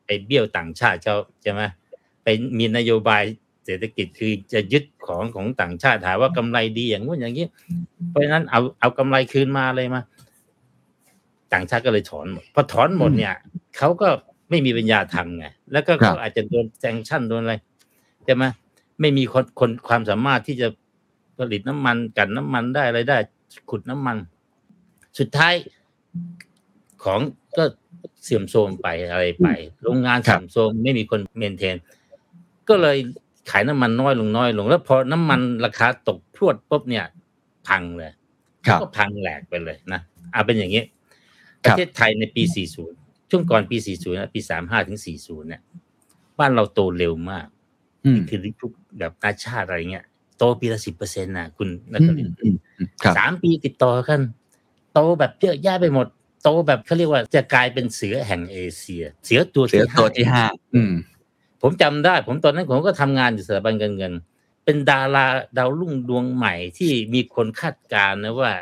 ไปเบี้ยวต่างชาติเขาใช่ไหมไปมีนโยบาย เศรษฐกิจคือจะยึดของของต่างชาติหาว่ากำไรดีอย่างนู้นอย่างนี้ เพราะฉะนั้นเอาเอากำไรคืนมาเลยมา ต่างชาติก็เลยถอนหมดพอถอนหมดเนี่ยเขาก็ไม่มีปัญญาทำไงแล้วก็ครัเขาบอาจจะโดนแซงชั่นโดนอะไรใช่ไหมไม่มีคนคนความสามารถที่จะผลิตน้ำมันกลันน้ำมันได้อะไรได้ ขุดน้ำมัน สุดท้ายของก็เสื่อมโทรมไปอะไรไป โรงงานครับเสื่อมโทรมไม่มีคนเมนเทน ก็เลย ขายน้ำมันน้อยลงน้อยลง แล้วพอน้ำมันราคาตกพรวดปุ๊บเนี่ย พังเลยครับก็พังแหลกไปเลยนะเอาเป็นอย่างนี้คปรับระเทศไทยในปี 40 ช่วงก่อนปี 40นะปี 35 ถึง 40 เนี่ย บ้านเราโตเร็วมากอืมคือทุกแบบนาชาติอะไรเงี้ย โตปีละสิบเปอร์เซ็นต์นะคุณนักอืมเรียนอืมอืมครับสามปีติดต่อกัน โตแบบเยอะแยะไปหมด โตแบบเขาเรียกว่าจะกลายเป็นเสือแห่งเอเชีย เสือตัวเสือที่ตัวที่ห้าอืม ผมจำได้ ผมตอนนั้นผมก็ทำงานอยู่สถาบันการเงิน เป็นดาราดาวรุ่งดวงใหม่ที่มีคนคาดการณ์นะว่า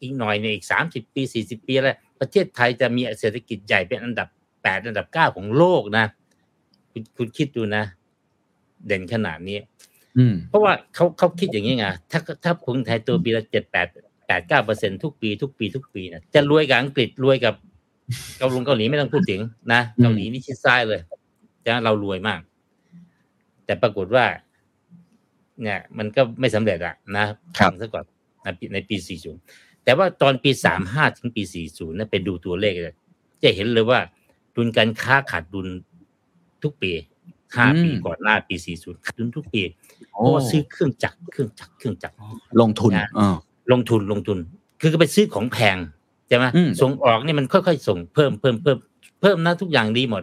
อีกหน่อยในยอีกสามสิบปีสี่สิบปีแล้วประเทศไทยจะมีเศรษฐกิจใหญ่เป็นอันดับแปดอันดับเก้าของโลกนะ คุณคุณคิดดูนะ เด่นขนาดนี้อืมเพราะว่าเขาเขาคิดอย่างนี้ไงถ้าถ้าคนไทยตัวปีละเจ็ดแปดแปดเก้าเปอร์เซ็นทุกปีทุกปีทุกปีนะจะรวยกับอังกฤษรวยกับเกาหลีเกาหลีไม่ต้องพูดถึงนะอืมเกาหลีนี่ชิดซ้ายเลย จะเรารวยมาก แต่ปรากฏว่า เนี่ย มันก็ไม่สำเร็จอะนะครับงซะก่อนนะปีในปี 40 แต่ว่าตอนปี 35 ถึงปี 40นะไปดูตัวเลขเลยจะเห็นเลยว่าดุลการค้าขาดดุลทุกปีห้าอืมปีก่อนหน้าปี 40ขาดดุลทุกปีเพโอ้ราะว่าซื้อเครื่องจักรเครื่องจักรเครื่องจักรลงทุนนะเออลงทุนลงทุน คือก็ไปซื้อของแพงใช่ไหมอืมส่งออกนี่มันค่อยๆส่งเพิ่มเพิ่มเพิ่มเพิ่มนะทุกอย่างดีหมด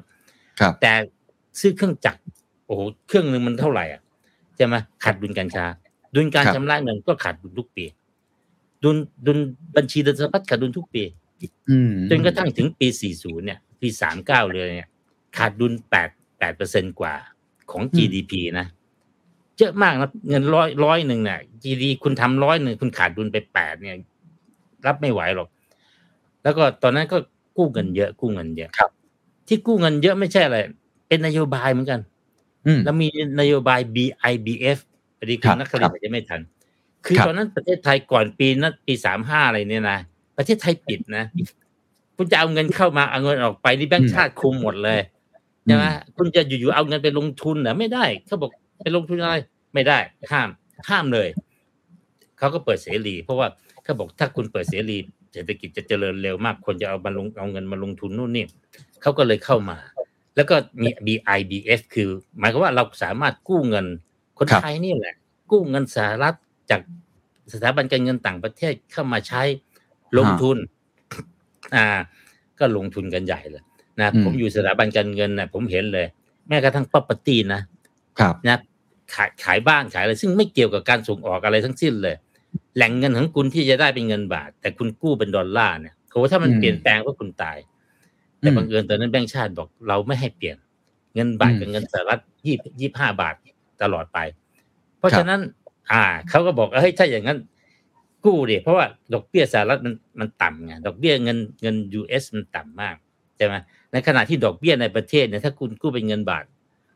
ครับ แต่ ซื้อเครื่องจักรโอ้โหเครื่องหนึ่งมันเท่าไหร่อะใช่ไหมขาดดุลการค้า ดุลการครับชำระเงินก็ขาดดุลทุกปี ดุลดุลบัญชีเดินสะพัดขาดดุลทุกปีอืมจนกระทั่งถึงปี 40 เนี่ย ปี 39 เลยเนี่ย ขาดดุล 8 8เปอร์เซ็นกว่าของ GDP นะ เยอะมากนะเงินร้อยร้อยหนึ่งเนี่ย GDP คุณทำร้อยหนึ่งคุณขาดดุลไปแปดเนี่ย รับไม่ไหวหรอก แล้วก็ตอนนั้นก็กู้เงินเยอะ กู้เงินเยอะครับ ที่กู้เงินเยอะไม่ใช่อะไร เป็นนโยบายเหมือนกันอืมแล้วมีนโยบาย BIBF พอดีคุครัณบนักข่าครัวบจะไม่ทัน คือครับตอนนั้นประเทศไทยก่อนปีนั้นปีสามห้าอะไรเนี่ยนะประเทศไทยปิดนะคุณจะเอาเงินเข้ามาเอาเงินออกไปนี่แบงก์ชาติคุมหมดเลยใช่ไหมคุณจะอยู่ๆเอาเงินไปลงทุนเหรอไม่ได้เขาบอกไปลงทุนอะไรไม่ได้ห้ามห้ามเลยเขาก็เปิดเสรี เพราะว่าเขาบอกถ้าคุณเปิดเสรี เศรษฐกิจจะเจริญเร็วมาก คนจะเอามาลงเอาเงินมาลงทุนนู่นนี่เขาก็เลยเข้ามา แล้วก็มี BIBF คือหมายความว่าเราสามารถกู้เงินคนครับไทยนี่แหละ กู้เงินสหรัฐจากสถาบันการเงินต่างประเทศเข้ามาใช้ลงทุน อ่า ก็ลงทุนกันใหญ่เลยนะอืมผมอยู่สถาบันการเงินนะผมเห็นเลย แม้กระทั่ง property นะครับนะขายขายบ้านขายอะไร ซึ่งไม่เกี่ยวกับการส่งออกอะไรทั้งสิ้นเลย แหล่งเงินของคุณที่จะได้เป็นเงินบาท แต่คุณกู้เป็นดอลลาร์เนี่ยโหถ้ามันอืมเปลี่ยนแปลงก็คุณตาย แต่อืมบังเอิญตอนนั้นแบงก์ชาติบอกเราไม่ให้เปลี่ยน เงินบาทอืมกับเงินสหรัฐยี่ยี่ห้าบาทตลอดไป เพราะครับฉะนั้น อ่าเขาก็บอกเฮ้ยถ้าอย่างนั้น กู้ดิเพราะว่าดอกเบี้ยสหรัฐมันมันต่ำไงดอกเบี้ยเงินเงิน US มันต่ำมากใช่ไหมในขณะที่ดอกเบี้ยในประเทศเนี่ยถ้าคุณกู้เป็นเงินบาท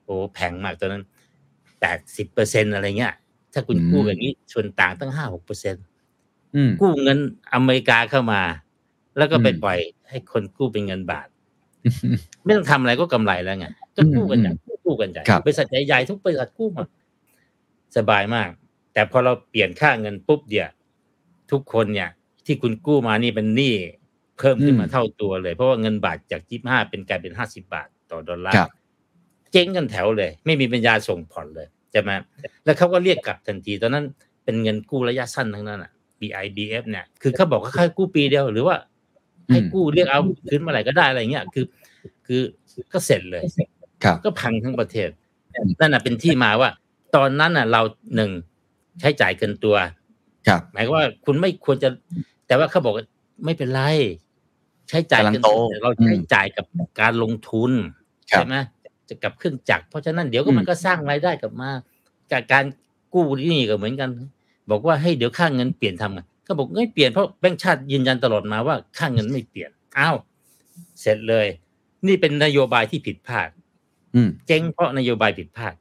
โอ้แพงมากตอนนั้นแปดสิบเปอร์เซ็นอะไรเงี้ย ถ้าคุณกู้แบบนี้ส่วนต่างตั้งห้าหกเปอร์เซ็นอืมกู้เงินอเมริกาเข้ามา แล้วก็ไปอืมปล่อยให้คนกู้เป็นเงินบาท ไม่ต้องทำอะไรก็กำไรแล้วไงก็กู้กันใหญ่กู้กันใหญ่ครับบริษัทใหญ่ๆทุกบริษัทกู้หมดสบายมาก แต่พอเราเปลี่ยนค่าเงินปุ๊บเดียวทุกคนเนี่ย ที่คุณกู้มานี่เป็นหนี้เพิ่มขึ้นมาเท่าตัวเลย เพราะว่าเงินบาทจากยี่ห้าเป็นกลายเป็นห้าสิบาทต่อดอลลาครัร์บเจ๊งกันแถวเลย ไม่มีปัญญาส่งผ่อนเลยใช่ไหมแล้วเขาก็เรียกกลับทันที ตอนนั้นเป็นเงินกู้ระยะสั้นทั้งนั้นอะ BIBF เนี่ย คือเขาบอกว่าเขาให้กู้ปีเดียวหรือว่า ให้กู้เรียกเอาคืนเมื่อไหร่ก็ได้อะไรเงี้ยคือ คือก็เสร็จเลยครับก็พังทั้งประเทศนั่นน่ะเป็นที่มาว่า ตอนนั้นน่ะ เราหนึ่งใช้จ่ายเกินตัวครับหมายความว่าคุณไม่ควรจะ แต่ว่าเขาบอกว่าไม่เป็นไร ใช้จ่ายเกินตัวกำลังโตแต่เราใช้จ่ายกับการลงทุนครับใช่ไหมจะกับเครื่องจักรเพราะฉะนั้นเดี๋ยวก็อืมมันก็สร้างรายได้กลับมากับการกู้นี่ก็เหมือนกัน บอกว่าให้เดี๋ยวค่าเงินเปลี่ยนทำไง ก็บอกไม่เปลี่ยนเพราะแบงก์ชาติยืนยันตลอดมาว่าค่าเงินไม่เปลี่ยนอ้าวเสร็จเลย นี่เป็นนโยบายที่ผิดพลาดอืมเจ๊งเพราะนโยบายผิดพลาด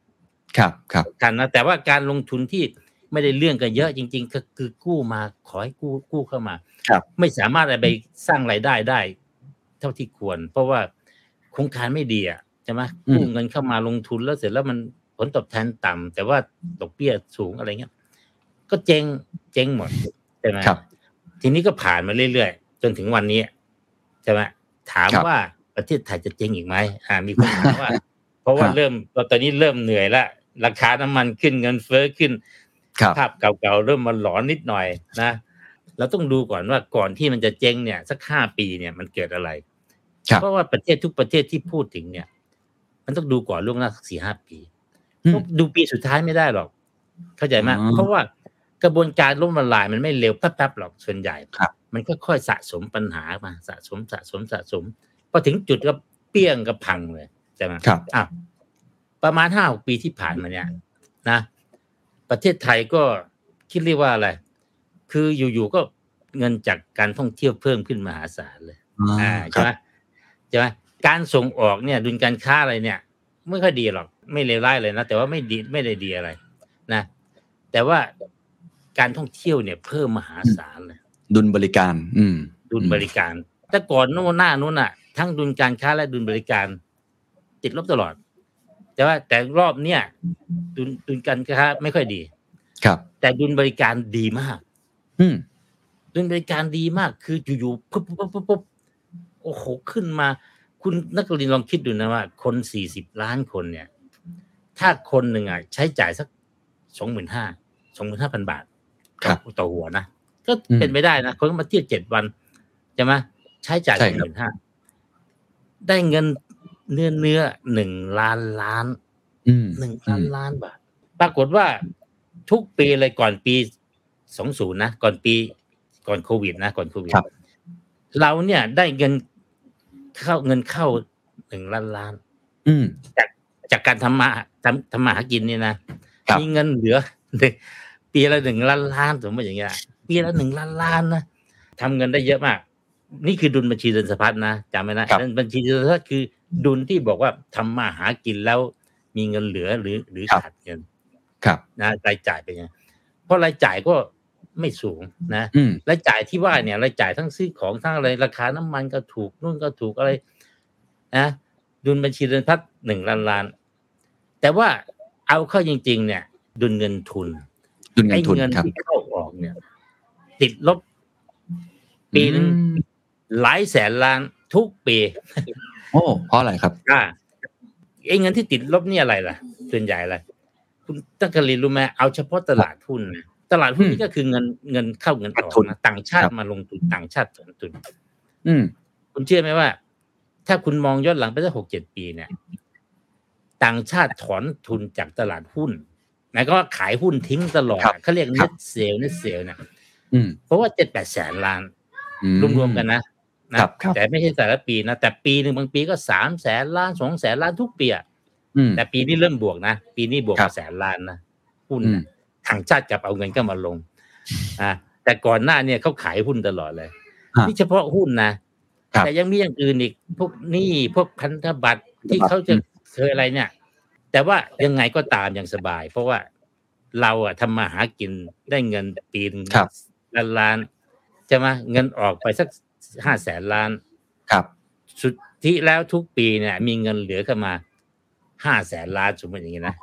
ครับ ครับกันนะแต่ว่าการลงทุนที่ไม่ได้เรื่องกันเยอะจริง ๆ ก็คือกู้มาขอให้กู้กู้เข้ามา ครับ ไม่สามารถเอาไปสร้างรายได้ได้ เท่าที่ควร เพราะว่าโครงการไม่ดีอะใช่ไหมกู้เงินเข้ามาลงทุนแล้วเสร็จแล้วมันผลตอบแทนต่ำแต่ว่าดอกเบี้ยสูงอะไรเงี้ย ก็เจ๊งเจ๊งหมด ใช่ไหมครับ ทีนี้ก็ผ่านมาเรื่อยๆ จนถึงวันนี้ใช่ไหมถามครับว่าประเทศไทยจะเจ๊งอีกไหมอ่า มีคนถามว่า เพราะว่าครับเริ่มตอนนี้เริ่มเหนื่อยละราคาน้ำมันขึ้นเงินเฟ้อขึ้นครับภาพเก่าๆเริ่มมาหลอนนิดหน่อยนะเราต้องดูก่อนว่าก่อนที่มันจะเจ๊งเนี่ย สักห้าปีเนี่ยมันเกิดอะไรครับเพราะว่าประเทศทุกประเทศที่พูดถึงเนี่ย มันต้องดูก่อนล่วงหน้าสักสี่ห้าปีอืมดูปีสุดท้ายไม่ได้หรอก เข้าใจไหมอ๋อเพราะว่า กระบวนการล้มละลายมันไม่เร็วแป๊บๆหรอกส่วนใหญ่ครับมันค่อยๆสะสมปัญหามาสะสมสะสมสะสมพอถึงจุดก็เปี้ยงก็พังเลยใช่ไหมครับอะประมาณห้าหกปีที่ผ่านมาเนี่ยนะ ประเทศไทยก็คิดเรียกว่าอะไร คืออยู่ๆก็เงินจากการท่องเที่ยวเพิ่มขึ้นมหาศาลเลยอ่าคใช่รับไหมใช่ไหมการส่งออกเนี่ย ดุลการค้าอะไรเนี่ย ไม่ค่อยดีหรอก ไม่เลวร้ายเลยนะแต่ว่าไม่ดีไม่ได้ดีอะไร นะ แต่ว่า การท่องเที่ยวเนี่ยเพิ่มมหาศาลเลยดุลบริการ อืม ดุลบริการ แต่ก่อนโน่นหน้านู้นอะ ทั้งดุลการค้าและดุลบริการ ติดลบตลอด แต่ว่าแต่รอบเนี้ยดุลดุลการค้าไม่ค่อยดี ครับ แต่ดุลบริการดีมาก อืมดุลบริการดีมาก คืออยู่ๆปุ๊บปุ๊บปุ๊บปุ๊บโอ้โหขึ้นมา คุณนักเรียนลองคิดดูนะว่า คนสี่สิบล้านคนเนี่ย ถ้าคนหนึ่งอะใช้จ่ายสักสองหมื่นห้าสองหมื่นห้าพันบาทครับ ต่อหัวนะก็อืมเป็นไปได้นะคนก็มาเที่ยวเจ็ดวันใช่ไหมใช้จ่ายใช่สองคหรับมื่นห้าได้เงินเนื้อเนื้อหนึ่งล้านล้านอืมหนึ่งล้านล้านบาทปรากฏว่าทุกปีเลยก่อนปีสองศูนย์นะก่อนปีก่อนโควิดนะก่อนโควิดครับเราเนี่ยได้เงินเข้าเงินเข้าหนึ่งล้านล้าน อืมจากการทำมาทำทำมาหากินเนี่ยนะครับมีเงินเหลือ ปีละหนึ่งล้านล้านสมมติอย่างเงี้ยปีละหนึ่งล้านล้านนะทำเงินได้เยอะมาก นี่คือดุลบัญชีเดินสะพัดนะจำไว้นะครับบัญชีเดินสะพัดคือดุลที่บอกว่าทำมาหากินแล้วมีเงินเหลือหรือหรือครับขาดเงิน ครับนะรายจ่ายเป็นไงเพราะรายจ่ายก็ไม่สูงนะอืมรายจ่ายที่ว่าเนี่ยรายจ่ายทั้งซื้อของทั้งอะไรราคาน้ำมันก็ถูกนู่นก็ถูกอะไรนะดุลบัญชีเดินพัดหนึ่งล้านล้าน แต่ว่าเอาเข้าจริง ๆ เนี่ย ดุลเงินทุน ดุลเงิไอ้นทุนเงินครับที่เข้าออกเนี่ย ติดลบ ปีหนึ่งอืมหลายแสนล้านทุกปี โอ้เพราะอะไรครับอ่าไอ้เงินที่ติดลบนี่อะไรล่ะส่วนใหญ่อะไรคุณตั้งกรีนรู้ไหมเอาเฉพาะตลาดหุ้นนะตลาดหุ้นอืมนี่ก็คือเงินเงินเข้าเงินออกทุนนะต่างชาติครับมาลงทุนต่างชาติถอนทุน อืม คุณเชื่อไหมว่า ถ้าคุณมองย้อนหลังไปสักหกเจ็ดปีเนี่ย ต่างชาติถอนทุนจากตลาดหุ้น หมายก็ว่าขายหุ้นทิ้งตลอดครับเขาเรียกครับ net sell net sell เนี่ยอืมเพราะว่าเจ็ดแปดแสนล้านอืมรวมๆกันนะนะครับครับแต่ไม่ใช่แต่ละปีนะ แต่ปีหนึ่งบางปีก็สามแสนล้านสองแสนล้านทุกปีอะอืมแต่ปีนี้เริ่มบวกนะ ปีนี้บวกครัมาแสนล้านนะหุ้นอืมนะต่างชาติกลับเอาเงินก็มาลง อ่าแต่ก่อนหน้าเนี่ยเขาขายหุ้นตลอดเลยฮะนี่เฉพาะหุ้นนะครับแต่ยังมีอย่างอื่นอีกพวกหนี้พวกพันธบัตรที่เขาจะอืมเคยอะไรเนี่ย แต่ว่ายังไงก็ตามอย่างสบาย เพราะว่าเราอะทำมาหากินได้เงินปีหนึงครับล้านล้านใช่ไหมเงินออกไปสักห้าแสนล้าน ครับ สุดที่แล้วทุกปีเนี่ย มีเงินเหลือเข้ามาห้าแสนล้านสมมติอย่างนี้นะ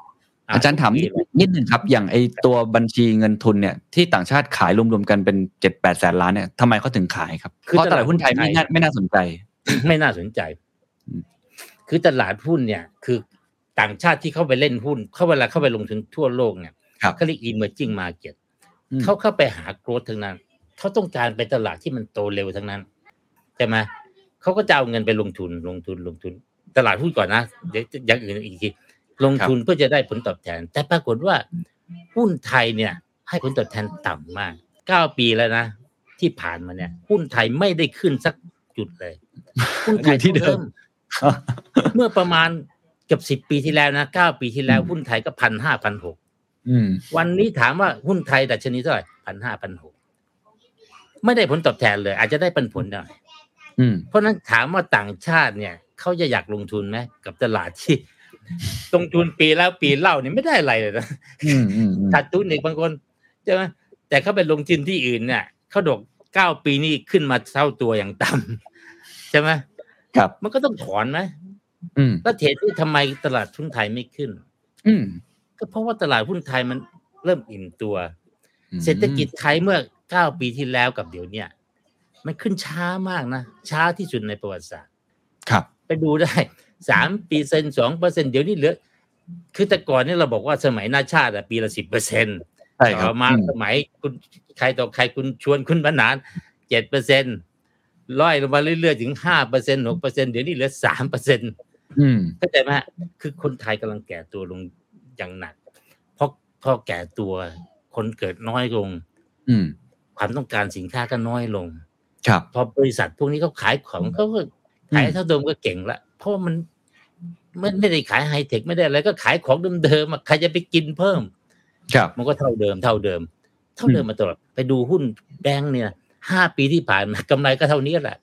อาจารย์ถามทุนิกดปีเลยนิดหนึ่งครับ อย่างไอตัวบัญชีเงินทุนเนี่ยที่ต่างชาติขายรวมๆกันเป็นเจ็ดแปดแสนล้านเนี่ยทำไมเขาถึงขายครับเพราะตลาดหุ้นไทยไม่น่าไม่น่าสนใจ ไม่น่าสนใจอืมคือตลาดหุ้นเนี่ย คือ ต่างชาติที่เข้าไปเล่นหุ้น เขาเวลาเข้าไปลงทุนทั่วโลกเนี่ยครับเขาเรียก emerging market อืมเขาเข้าไปหา growth ทั้งนั้น เขาต้องการไปตลาดที่มันโตเร็วทั้งนั้นใช่ไหมเขาก็จะเอาเงินไปลงทุนลงทุนลงทุน ตลาดหุ้นก่อนนะเดี๋ยวอย่างอื่นอีกทีลงทุนเพื่อจะได้ผลตอบแทน แต่ปรากฏว่าหุ้นไทยเนี่ย ให้ผลตอบแทนต่ำมากเก้าปีแล้วนะที่ผ่านมาเนี่ย หุ้นไทยไม่ได้ขึ้นสักจุดเลย หุ้นไทยอยู่ที่เดิม เมื่อประมาณ เกือบสิบปีที่แล้วนะเก้าปีที่แล้วอืมหุ้นไทยก็พันห้าพันหกอืมวันนี้ถามว่าหุ้นไทยดัชนีเท่าไหร่พันห้าพันหกไม่ได้ผลตอบแทนเลย อาจจะได้ปันผลหน่อยอืมเพราะฉะนั้นถามว่าต่างชาติเนี่ยเขาจะอยากลงทุนไหมกับตลาดที่ลงทุนปีแล้วปีเล่าเนี่ยไม่ได้อะไรเลยนะอืมอืมอืมขาดทุนอีกบางคนใช่ไหมแต่เขาไปลงทุนที่อื่นเนี่ยเขาดอกเก้าปีนี่ขึ้นมาเท่าตัวอย่างต่ำใช่ไหมครับ มันก็ต้องถอนไหมอืม แล้วเหตุที่ทำไมตลาดหุ้นไทยไม่ขึ้น อืมก็เพราะว่าตลาดหุ้นไทยมันเริ่มอิ่มตัวอืมเศรษฐกิจไทยเมื่อเก้าปีที่แล้วกับเดี๋ยวเนี้ยมันขึ้นช้ามากนะ ช้าที่สุดในประวัติศาสตร์ ครับ ไปดูได้สามปีเซนสองเปอร์เซ็นเดี๋ยวนี้เหลือ คือแต่ก่อนเนี่ยเราบอกว่าสมัยหนาชาติอะปีละสิบเปอร์เซ็นต์ใช่ครัต่บอมาอืมสมัยคุณใครต่อใครคุณชวนคุณบรรณานเจ็ดเปอร์เซ็นร้อยลงมาเรื่อยๆ ถึงห้าเปอร์เซ็นหกเปอร์เซ็นเดี๋ยวนี้เหลือสามเปอร์เซ็นอืม เข้าใจไหมฮะคือคนไทยกำลังแก่ตัวลงอย่างหนัก เพราะพอแก่ตัวคนเกิดน้อยลง อืมความต้องการสินค้าก็น้อยลง ครับ พอบริษัทพวกนี้เขาขายของเขาก็ขายเท่าเดิมก็เก่งละเพราะว่ามันไม่ไม่ได้ขายไฮเทคไม่ได้อะไรก็ขายของเดิมๆอะใครจะไปกินเพิ่ม ครับ มันก็เท่าเดิม เท่าเดิม เท่าเดิมมาตลอดไปดูหุ้นแบงค์เนี่ยห้าปีที่ผ่านมากำไรก็เท่านี้แหละ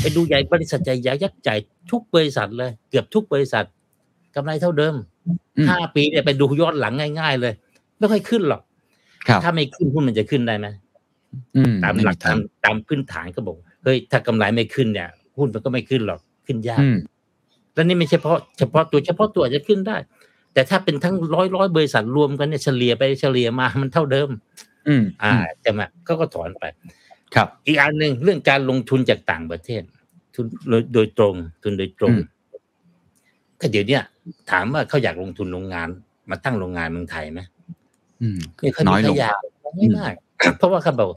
ไปดูใหญ่บริษัทใหญ่ยักษ์ใหญ่ทุกบริษัทเลย เกือบทุกบริษัทกำไรเท่าเดิมอืมห้าปีเนี่ยไปดูย้อนหลังง่าย ๆ เลย ไม่ค่อยขึ้นหรอกครับถ้าไม่ขึ้นหุ้นมันจะขึ้นได้ไหมอืมตามไม่หลักทาตางมตามพื้นฐานก็บอกเฮ้ยถ้ากำไรไม่ขึ้นเนี่ยหุ้นมันก็ไม่ขึ้นหรอกขึ้นยากอืมแล้วนี่ไม่ใช่เฉพาะเฉพาะตัวเฉพาะตัวอาจจะขึ้นได้ แต่ถ้าเป็นทั้งร้อยร้อยบริษัทรวมกันเนี่ยเฉลี่ยไปเฉลี่ยมามันเท่าเดิม อืม อ่าจะมาก็ก็ถอนไป ครับ อีกอันหนึ่งเรื่องการลงทุนจากต่างประเทศ ทุนโดยโดยตรง ทุนโดยตรงอืมก็เดี๋ยวเนี้ยถามว่าเขาอยากลงทุนโรงงาน มาตั้งโรงงานเมืองไทยไหมอืมไม่ค่อยน้มีอยใคลรงอยากไม่มาก เพราะว่าเขาบอก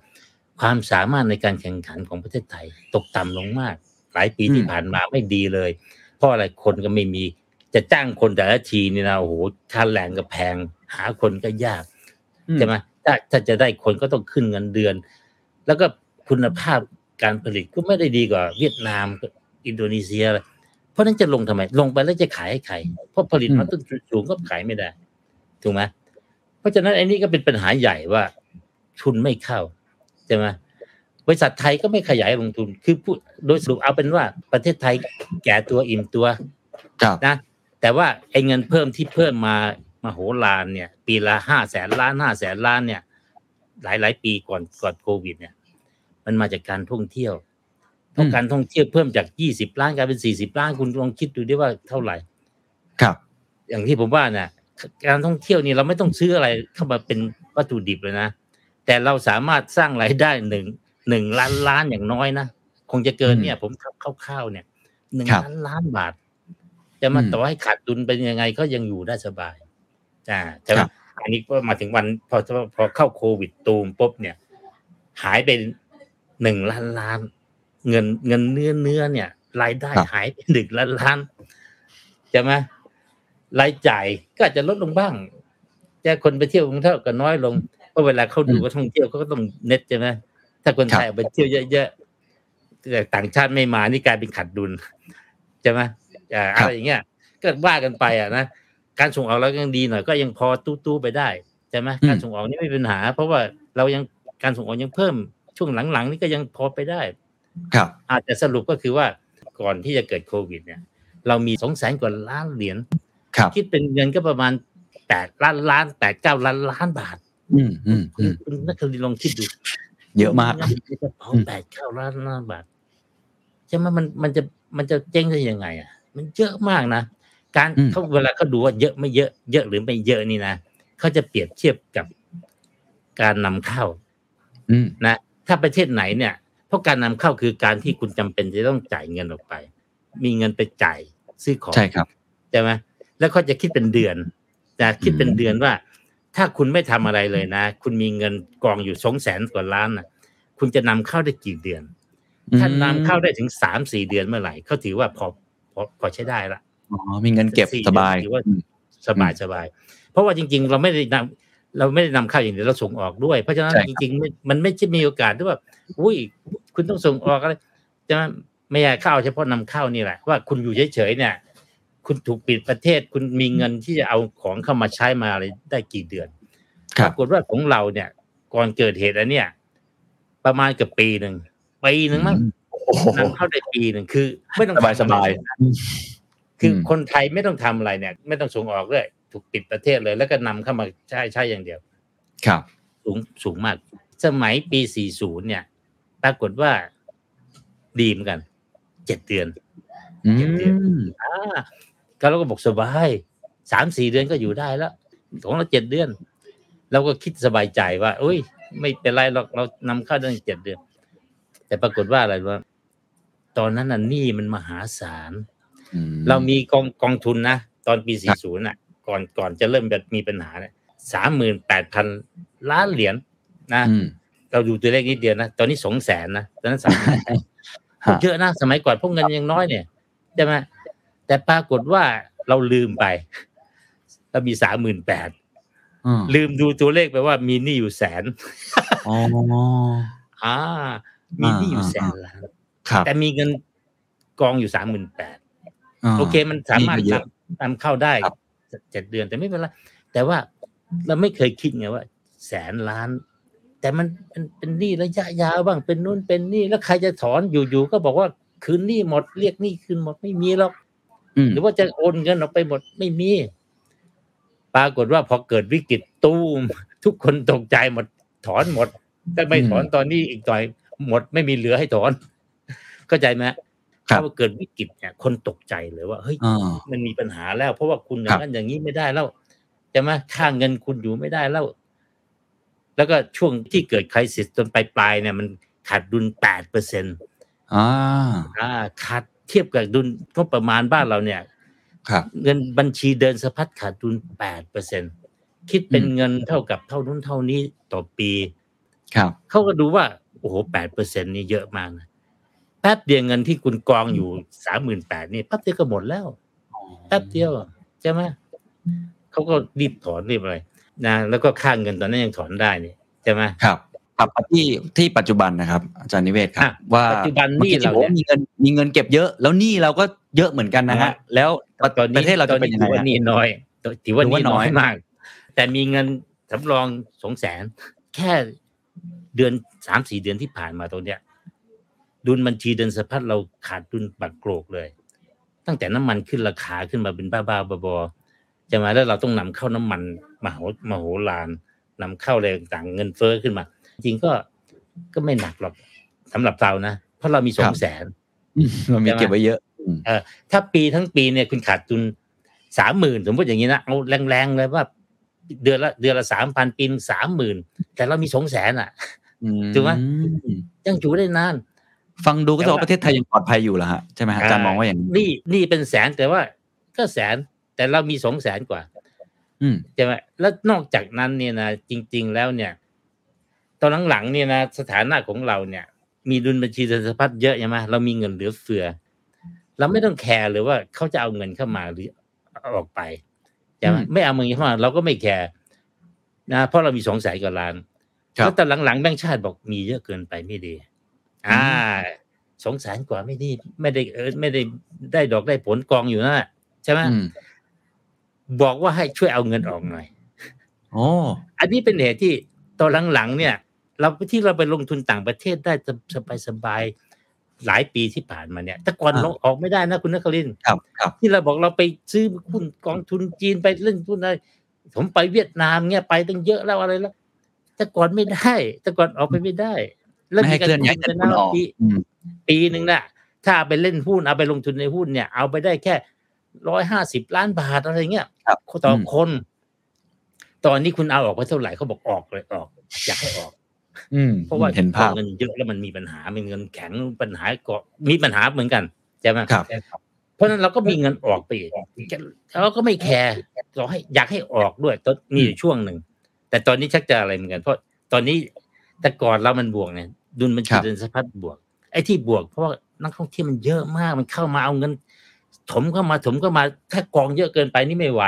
ความสามารถในการแข่งขันของประเทศไทย ตกต่ำลงมาก หลายปีที่อืมผ่านมาไม่ดีเลย เพราะอะไรคนก็ไม่มีจะจ้างคนแต่ละทีนี่นะโอ้โหค่าแรงก็แพง หาคนก็ยากอืมใช่ไหมถ้าถ้าจะได้คนก็ต้องขึ้นเงินเดือน แล้วก็ คุณภาพการผลิตก็ไม่ได้ดีกว่าเวียดนามกับอินโดนีเซียเลยเพราะฉะนั้นจะลงทำไม ลงไปแล้วจะขายให้ใคร เพราะผลิตมาต้นทุนสูงก็ขายไม่ได้ ถูกไหมเพราะฉะนั้นไอ้นี่ก็เป็นปัญหาใหญ่ว่า ทุนไม่เข้าใช่ไหมบริษัทไทยก็ไม่ขยายลงทุน คือพูดโดยสรุปเอาเป็นว่าประเทศไทยแก่ตัวอิ่มตัวครับนะแต่ว่าไอ้เงินเพิ่มที่เพิ่มมามาโหฬารเนี่ย ปีละห้าแสนล้านห้าแสนล้านเนี่ย หลายหลายปีก่อนก่อนโควิดเนี่ย มันมาจากการท่องเที่ยวเพราะการท่องเที่ยวเพิ่มจากยี่สิบล้านกลายเป็นสี่สิบล้านคุณลองคิดดูดิว่าเท่าไหร่ ครับ อย่างที่ผมว่าเนี่ยการท่องเที่ยวนี่เราไม่ต้องซื้ออะไรเข้ามาเป็นวัตถุดิบเลยนะ แต่เราสามารถสร้างรายได้หนึ่งหนึ่งล้านล้านอย่างน้อยนะคงจะเกินเนี่ย ผมคร่าวๆเนี่ยหนึ่งครับล้านล้านบาทจะมาอืมต่อให้ขาดดุลเป็นยังไงก็ยังอยู่ได้สบายอ่าใช่ไหมครับอันนี้ก็มาถึงวันพอพอเข้าโควิดตูมปุ๊บเนี่ย หายไป หนึ่งล้านล้าน เงินเงินเนื้อเนื้อเนี่ย รายได้ครับหายไปหนึ่งล้านล้านใช่ไหมรายจ่ายก็อาจจะลดลงบ้างแต่คนไปเที่ยวกรุงเทพก็น้อยลงเพราะเวลาเขาดูว่าท่องเที่ยวเขาก็ต้องเน็ตใช่ไหมถ้าคนไทยเอาไปเที่ยวเยอะๆแต่ต่างชาติไม่มานี่กลายเป็นขาดดุลใช่ไหมอ่าอะไรอย่างเงี้ยก็ว่ากันไปอะนะการส่งออกเราก็ยังดีหน่อยก็ยังพอตู้ๆไปได้ใช่ไหมอืมการส่งออกนี่ไม่มีปัญหา เพราะว่าเรายังการส่งออกยังเพิ่ม ช่วงหลังๆ นี่ก็ยังพอไปได้ครับ อาจจะสรุปก็คือว่าก่อนที่จะเกิดโควิด เนี่ย เรามีสองแสนกว่าล้านเหรียญครับคิดเป็นเงินก็ประมาณแปดล้านล้านแปดเก้าล้านล้านบาท อืมอืมอืมคุณนักเรียนลองคิดดู เยอะมากเงินในกระเป๋าแปดเก้าล้านล้านบาทใช่ไหมมันมันจะมันจะเจ๊งได้ยังไง อะ มันเยอะมากนะการอืมเขาเวลาเขาดูว่าเยอะไม่เยอะเยอะหรือไม่เยอะนี่นะเขาจะเปรียบเทียบกับการนำเข้าอืมนะ ถ้าประเทศไหนเนี่ยเพราะการนำเข้าคือการที่คุณจำเป็นจะต้องจ่ายเงินออกไป มีเงินไปจ่ายซื้อของใช่ครับใช่ไหมแล้วเขาจะคิดเป็นเดือนนะคิดเป็นเดือนว่า ถ้าคุณไม่ทำอะไรเลยนะ คุณมีเงินกองอยู่สองแสนกว่าล้านนะคุณจะนำเข้าได้กี่เดือน ถ้านำเข้าได้ถึงสามสี่เดือนเมื่อไหร่เขาถือว่าพอพอพอใช้ได้ละอ๋อมีเงินเก็บสี่สบายถือว่าอืมสบายสบาย เพราะว่าจริง ๆ เราไม่ได้นำ เราไม่ได้นำเข้าอย่างเดียวเราส่งออกด้วย เพราะฉะนั้นใช่ครับจริงๆไม่มันไม่ใช่มีโอกาสที่ว่าอุ้ยคุณต้องส่งออกอะไรจะไม่ใช่เข้าเฉพาะนำเข้านี่แหละว่าคุณอยู่เฉยๆเนี่ย คุณถูกปิดประเทศคุณมีเงินที่จะเอาของเข้ามาใช้มาอะไรได้กี่เดือนคปรับรากฏว่าของเราเนี่ย ก่อนเกิดเหตุอันเนี้ยประมาณเกับปีหนึ่งปีหนึ่งมั้งโอ้โหนำเข้าได้ปีหนึ่งคือ ไม่ต้องสบายทำอะไรสบายคืออมคนไทยไม่ต้องทำอะไรเนี่ย ไม่ต้องส่งออกเลย ถูกปิดประเทศเลย แล้วก็นำเข้ามาใช้ใช้อย่างเดียว ครับสูงสูงมาก สมัยปี 40 เนี่ย ปรากฏว่าดีเหมือนกันเจ็ดเดือนอืเก็บเดือนมอ่าก็เราก็บอกสบายสามสี่เดือนก็อยู่ได้แล้ว ของเราเจ็ดเดือน เราก็คิดสบายใจว่าเอ้ย ไม่เป็นไรหรอกเรานำเข้าได้เจ็ดเดือน แต่ปรากฏว่าอะไรว่า ตอนนั้นน่ะหนี้มันมหาศาลอืมเรามีกองกองทุนนะ ตอนปีครับ40น่ะ ก่อนก่อนจะเริ่มแบบมีปัญหาเนี่ยสามหมื่นแปดพันล้านเหรียญนะอืมเราดูตัวเลขนิดเดียวนะ ตอนนี้สองแสนนะตอนนั้นสามฮะเยอะนะสมัยก่อนพวกเงินยังน้อยเนี่ยใช่ไหมแต่ปรากฏว่าเราลืมไปเรามีสามหมื่นแปดอืมลืมดูตัวเลขไปว่ามีหนี้อยู่แสนอ๋ออ่า มีหนี้อยู่แสนล้านครับแต่มีเงินกองอยู่สามหมื่นแปดาโอเคมันสามารถนี่ก็เยอะนำนำเข้าได้ครับ เจ็ดเดือนแต่ไม่เป็นไรแต่ว่าเราไม่เคยคิดไงว่า แสนล้าน แต่มันเป็นเป็นหนี้ระยะยาวบ้างเป็นนู่นเป็นนี่แล้วใครจะถอนอยู่ๆก็บอกว่าคืนหนี้หมดเรียกหนี้คืนหมดไม่มีหรอกอืมหรือว่าจะโอนเงินออกไปหมดไม่มี ปรากฏว่าพอเกิดวิกฤตตูมทุกคนตกใจหมดถอนหมดถ้าไม่ถอนตอนนี้อีกต่อยหมดไม่มีเหลือให้ถอน เข้าใจไหมครับ ถ้าว่าเกิดวิกฤตเนี่ยคนตกใจเลยว่าเฮ้ยอ่ามันมีปัญหาแล้ว เพราะว่าคุณอครัย่างบนั้นอย่างนี้ไม่ได้แล้วใช่ไหมค่าเงินคุณอยู่ไม่ได้แล้ว แล้วก็ช่วงที่เกิดไครสิสจนปลายๆเนี่ยมันขาดดุลแปดเปอร์เซ็นต์อ่าอ่าขาดเทียบกับดุลก็ประมาณบ้านเราเนี่ยครับเงินบัญชีเดินสะพัดขาดดุลแปดเปอร์เซ็นคิดเป็นอืมเงินเท่ากับเท่านู้นเท่านี้ต่อปี ครับเขาก็ดูว่า โอ้โหแปดเปอร์เซ็นนี่เยอะมากนะ แป๊บเดียวเงินที่คุณกองอยู่สามหมื่นแปดนี่แป๊บเดียวก็หมดแล้วแป๊บเดียวใช่ไหมเขาก็รีบถอนรีบอะไรนะแล้วก็ค่าเงินตอนนั้นยังถอนได้นี่ใช่ไหมครับครับที่ที่ปัจจุบันนะครับ อาจารย์นิเวศครัอะบว่าปัจจุบันหนี้มื่อกี้เราที่บอกว่าเนี่ยมีเงินมีเงินเก็บเยอะ แล้วหนี้เราก็เยอะเหมือนกันนะฮะอ่าแล้วประตอนนี้ประเทศเราจะเป็นยังไงถือว่าฮะนี่น้อยถือว่าถือว่านี่น้อยน้อยมาก แต่มีเงินสำรองสองแสนแค่เดือนสามสี่เดือนที่ผ่านมาตรงเนี้ย ดุลบัญชีเดินสะพัดเราขาดดุลบักโกรกเลย ตั้งแต่น้ำมันขึ้นราคาขึ้นมาเป็นบ้าๆบอๆจะมาแล้วเราต้องนำเข้าน้ำมันมโหมโหฬารนำเข้าอะไรต่างๆเงินเฟ้อขึ้นมา จริงก็ก็ไม่หนักหรอกสำหรับเรานะ เพราะเรามีสองแสนอืมมันมีเก็บไว้เยอะอืมถ้าปีทั้งปีเนี่ยคุณขาดทุนสามหมื่นสมมติอย่างนี้นะเอาแรงๆเลยว่าเดือนละเดือนละสามพันปีสามหมื่นแต่เรามีสองแสนอะถูกไหมอืมยังอยู่ได้นาน ฟังดูก็จะแต่ว่าว่าประเทศไทยยังปลอดภัยอยู่เหรอฮะใช่ไหมฮะอาจารย์มองว่าอย่างนี้นี่นี่เป็นแสนแต่ว่าก็แสนแต่เรามีสองแสนกว่า อืมใช่ไหมแล้วนอกจากนั้นเนี่ยนะจริง ๆ แล้วเนี่ย ตอนหลังๆเนี่ยนะสถานะของเราเนี่ย มีดุลบัญชีเงินสะพัดเยอะใช่ไหมเรามีเงินเหลือเฟือ เราไม่ต้องแคร์เลยว่าเขาจะเอาเงินเข้ามาหรือเอาออกไปใช่ไหมอืมไม่เอาเงินเข้ามาเราก็ไม่แคร์นะเพราะเรามีสองแสนกว่าล้านครับแล้วแต่หลังๆแบงค์ชาติบอกมีเยอะเกินไปไม่ดี อ่าสองแสนกว่าไม่ดีไม่ได้เออไม่ได้ได้ดอกได้ผลกองอยู่นั่นแหละใช่ไหมอืมบอกว่าให้ช่วยเอาเงินออกหน่อยโอ้อันนี้เป็นเหตุที่ตอนหลังๆเนี่ย เราที่เราไปลงทุนต่างประเทศได้สบายๆหลายปีที่ผ่านมาเนี่ย แต่ก่อนเราออกไม่ได้นะคุณนครินทร์ครับครับ ที่เราบอกเราไปซื้อหุ้นกองทุนจีนไปเล่นหุ้นอะไรผมไปเวียดนามเนี่ยไปตั้งเยอะแล้วอะไรแล้วแต่ก่อนไม่ได้ แต่ก่อนออกไปไม่ได้ ไม่ให้เคลื่อนย้ายมีเงินกัทุนออกปีอืมปีหนึ่งน่ะ ถ้าเอาไปเล่นหุ้นเอาไปลงทุนในหุ้นเนี่ย เอาไปได้แค่ร้อยห้าสิบล้านบาทอะไรเงี้ยครับต่ออมคน ตอนนี้คุณเอาออกไปเท่าไหร่เขาบอกออกเลยออก อยากให้ออกอืมเพราะว่าเห็นภาพเงินเยอะแล้วมันมีปัญหาเป็นเงินแข็งปัญหาก็มีปัญหาเหมือนกันใช่ไหมครับ เพราะฉะนั้นเราก็มีเงินออกไปอีกเราก็ไม่แคร์เราให้อยากให้ออกด้วยตอนมีอยู่ช่วงหนึ่งแต่ตอนนี้ชักจะอะไรเหมือนกัน เพราะตอนนี้แต่ก่อนเรามันบวกเนี่ย ดุลบัญชีครับเดินสะพัดบวก ไอ้ที่บวกเพราะว่านักท่องเที่ยวมันเยอะมากมันเข้ามาเอาเงิน ถมเข้ามาถมเข้ามาถ้ากองเยอะเกินไปนี่ไม่ไหว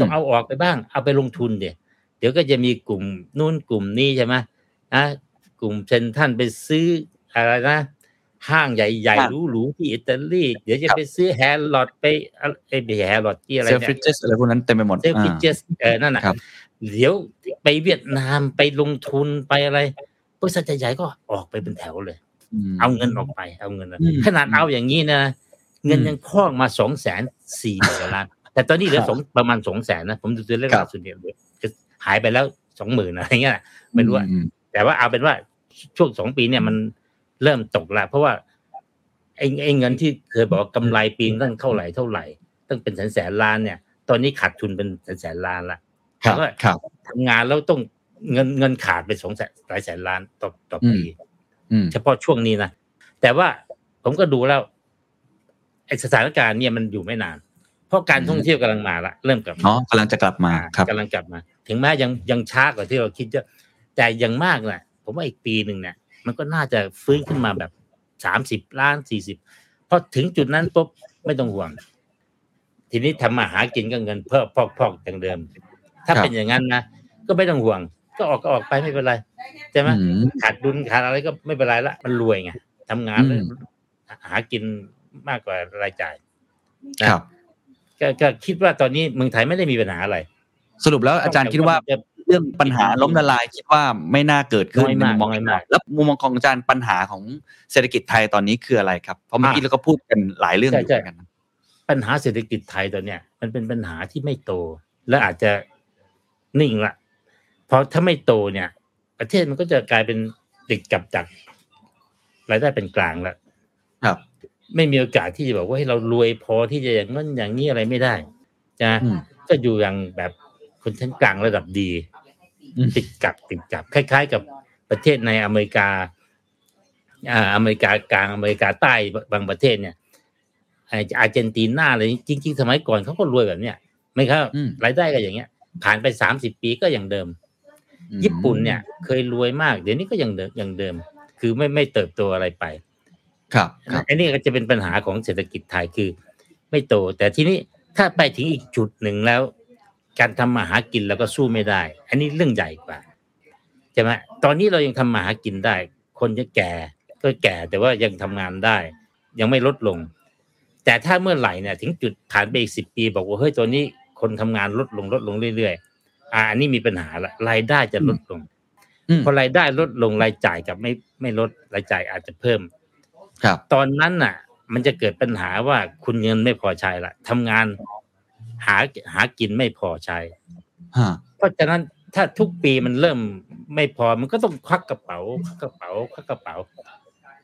ต้องเอาออกไปบ้าง เอาไปลงทุนเดี๋ยวเดี๋ยวก็จะมีกลุ่มนู่นกลุ่มนี้ใช่ไหมนะกลุ่มเซนท่านไปซื้ออะไรนะห้างใหญ่ครับๆหรูๆที่อิตาลีเดี๋ยวจะครับไปซื้อแฮร์ลอดไปอะไรไอ้แฮร์ลอดที่อะไรเซลเนี่ฟิยเจสอะไรพวกนั้นเต็มไปหมด Selfridges เออนั่นน่ะครับเดี๋ยวไปเวียดนามไปลงทุนไปอะไร บริษัทใหญ่ๆก็ออกไปเป็นแถวเลยมเอาเงินออกไป เอาเงินออกอืมขนาดเอาอย่างนี้นะเงินอืมยังคล้องมาสองแสนสี่หมื่นล้าน แต่ตอนนี้เหลือครับสองประมาณสองแสนนะผมดูตัวเลขครับล่าสุดเนี่ยเหลือหายไปแล้วสองหมื่นอะไรเงี้ยไม่รู้อะอืมแต่ว่าเอาเป็นว่าช่วงสองปีเนี่ยมันเริ่มตกละเพราะว่าไอ้ไอ้เงินที่เคยบอกว่ากำไรปีนตั้งเท่าไหร่เท่าไหร่ตั้งเป็นแสนแสนล้านเนี่ย ตอนนี้ขาดทุนเป็นแสนแสนล้านละครับแล้วก็ครับทำงานแล้วต้อง เงินเงินขาดไปสองแสนหลายแสนล้านต่อต่อปีอืมเฉพาะช่วงนี้นะแต่ว่าผมก็ดูแล้วไอ้สถานการณ์เนี่ยมันอยู่ไม่นาน เพราะการท่องเที่ยวกำลังมาละเริ่มกลับมาอ๋อกำลังจะกลับมาครับกำลังกลับมา ถึงแม้ยังยังช้ากว่าที่เราคิดเยอะแต่อยังมากน่ะผมว่าอีกปีหนึ่งเนี่ยมันก็น่าจะฟื้นขึ้นมาแบบสามสิบล้านสี่สิบพอถึงจุดนั้นปุ๊บไม่ต้องห่วง ทีนี้ทำมาหากินก็เงินเพิ่มพอกพอกอย่างเดิม ถ้าครับเป็นอย่างนั้นนะก็ไม่ต้องห่วง ก็ออกก็ออกไปไม่เป็นไรใช่ไหมอืมขาดดุลขาดอะไรก็ไม่เป็นไรละมันรวยไงทำงานแล้วอืมหากินมากกว่ารายจ่ายนะครับก็ก็คิดว่าตอนนี้เมืองไทยไม่ได้มีปัญหาอะไร สรุปแล้วอาจารย์คิดว่าจะเรื่องปัญหาล้มละลายคิดว่าไม่น่าเกิดขึ้นน้อยในมากมุมมองน้อยมากแล้วมุมมองของอาจารย์ปัญหาของเศรษฐกิจไทยตอนนี้คืออะไรครับเพราะเมื่อกี้อะเราก็พูดกันหลายเรื่องอยู่ใช่เหมือนกันนะปัญหาเศรษฐกิจไทยตอนเนี้ยมันเป็นปัญหาที่ไม่โต และอาจจะนิ่งละ เพราะถ้าไม่โตเนี่ย ประเทศมันก็จะกลายเป็นติดกับดักรายได้เป็นกลางแล้วครับ ไม่มีโอกาสที่จะบอกว่าให้เรารวยพอที่จะอย่างนั้นอย่างนี้อะไรไม่ได้นะอืมก็อยู่อย่างแบบคนชั้นกลางระดับดีอืมติดกับติดกับคล้าย ๆ กับประเทศในอเมริกาอ่าอเมริกากลางอเมริกาใต้บางประเทศเนี่ยไอ้อาร์เจนตินาอะไรจริง ๆ สมัยก่อนเขาก็รวยแบบเนี้ยไม่ครับอืมรายได้ก็อย่างเงี้ย ผ่านไปสามสิบปีก็อย่างเดิม ญี่ปุ่นเนี่ยเคยรวยมาก เดี๋ยวนี้ก็ยังเดิมอย่างเดิม คือไม่ไม่เติบโตอะไรไป ครับครับอันนี้ก็จะเป็นปัญหาของเศรษฐกิจไทยคือ ไม่โต แต่ทีนี้ถ้าไปถึงอีกจุดหนึ่งแล้ว การทำมาหากินเราก็สู้ไม่ได้ อันนี้เรื่องใหญ่กว่าใช่ไหมตอนนี้เรายังทำมาหากินได้ คนจะแก่ก็แก่แต่ว่ายังทำงานได้ ยังไม่ลดลง แต่ถ้าเมื่อไหร่เนี่ย ถึงจุดผ่านไปอีกสิบปี บอกว่าเฮ้ยตัวนี้คนทำงานลดลงลดลงเรื่อยๆ อ่าอันนี้มีปัญหาละรายได้จะลดลงอืมพอรายได้ลดลงรายจ่ายกับไม่ไม่ลดรายจ่ายอาจจะเพิ่ม ครับ ตอนนั้นน่ะ มันจะเกิดปัญหาว่าคุณเงินไม่พอใช้ละทำงานหาหากินไม่พอใช้ฮะเพราะฉะนั้นถ้าทุกปีมันเริ่มไม่พอมันก็ต้องควักกระเป๋าควักกระเป๋าควักกระเป๋า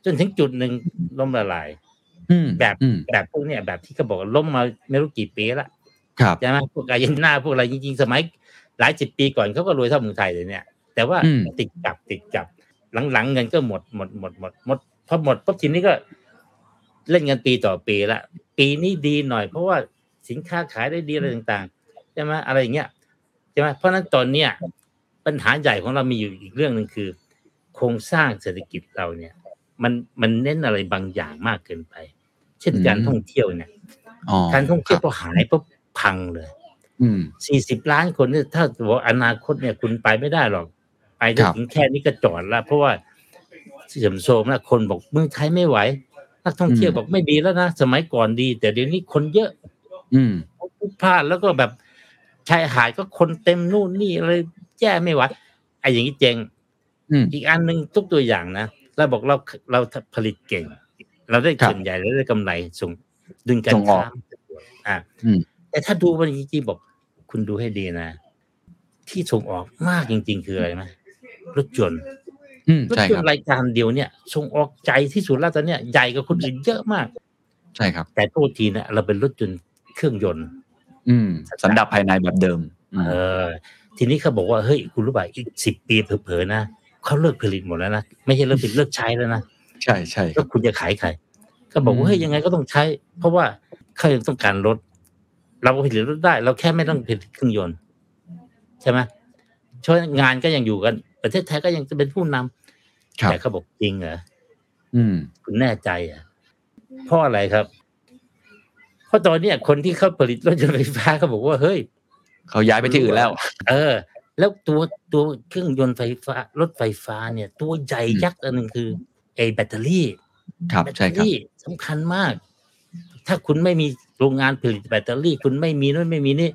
จนถึงจุดหนึ่งล้มละลายอืมแบบอืมแบบพวกเนี้ยแบบที่เขาบอกว่าล้มมาไม่รู้กี่ปีละครับใช่ไหมพวกอาร์เจนตินาพวกอะไรจริงๆ สมัย หลายสิบปีก่อนเขาก็รวยเท่าเมืองไทยเลยเนี่ย แต่ว่าอืมติดกับติดกับ หลังๆเงินก็หมดหมดหมดหมดหมดพอหมดปุ๊บทีนี้ก็เล่นกันปีต่อปีละปีนี้ดีหน่อยเพราะว่าสินค้าขายได้ดีอะไรต่างๆใช่ไหมอะไรอย่างเงี้ยใช่ไหมเพราะฉะนั้นตอนเนี้ยปัญหาใหญ่ของเรามีอยู่อีกเรื่องหนึ่งคือ โครงสร้างเศรษฐกิจเราเนี่ย มันมันเน้นอะไรบางอย่างมากเกินไป เช่นการท่องเที่ยวเนี่ยอ๋อการท่องเที่ยวพอหายปุ๊บพังเลยอืม สี่สิบล้านคนเนี่ยถ้าบอกอนาคตเนี่ยคุณไปไม่ได้หรอก ไปได้ครับถึงแค่นี้ก็จอดแล้วเพราะว่าเสื่อมโทรมแล้วคนบอกเมืองไทยไม่ไหวนักท่องเที่ยวบอกไม่ดีแล้วนะสมัยก่อนดี แต่เดี๋ยวนี้คนเยอะ อืมพลุกพลาดแล้วก็แบบชายหาดก็คนเต็มนู่นนี่อะไรแย่ไม่ไหวไอ้อย่างนี้เจงอืมอีกอันหนึ่งทุกตัวอย่างนะเราบอกเราเราผลิตเก่ง เราได้ครับส่วนใหญ่เราได้กำไรส่งดึงการส่งออกค้าอ่าอืม แต่ถ้าดูมันจริงๆบอก คุณดูให้ดีนะ ที่ส่งออกมากจริง ๆ คืออะไรไหมรถยนต์อืมรถใช่ยคนรับต์รายการเดียวเนี่ยส่งออกใจที่สุดแล้วตอนเนี้ยใหญ่กว่าคนอื่นเยอะมาก ใช่ครับ แต่โทษทีนะเราเป็นรถยนต์เครื่องยนต์ อืมสันดาปภายในแบบเดิมอืมเออ ทีนี้เขาบอกว่าเฮ้ยคุณรู้ป่ะอีกสิบปีเผลอๆนะเขาเลิกผลิตหมดแล้วนะไม่ใช่เลิกผลิตเลิกใช้แล้วนะใช่ใช่คแล้รัวบคุณจะขายใครก็บอกอืว่ามเฮ้ยยังไงก็ต้องใช้ เพราะว่าเขายังต้องการรถ เราก็ผลิตรถได้ เราแค่ไม่ต้องผลิตเครื่องยนต์ใช่ไหมช่วยงานก็ยังอยู่กัน ประเทศไทยก็ยังจะเป็นผู้นำครับแต่เขาบอกจริงเหรออืม คุณแน่ใจเหรอะเพราะอะไรครับ เพราะตอนเนี้ยคนที่เขาผลิตรถยนต์ไฟฟ้าเขาบอกว่าเฮ้ยเขาย้ายไปที่อื่นแล้ว เออ แล้วตัวตัวเครื่องยนต์ไฟฟ้ารถไฟฟ้าเนี่ย ตัวใหญ่ยักษ์อันหนึ่งคือไอ้แบตเตอรี่ครับแบตเตใช่ครับสำคัญมาก ถ้าคุณไม่มีโรงงานผลิตแบตเตอรี่ คุณไม่มีนู่นไม่มีนี่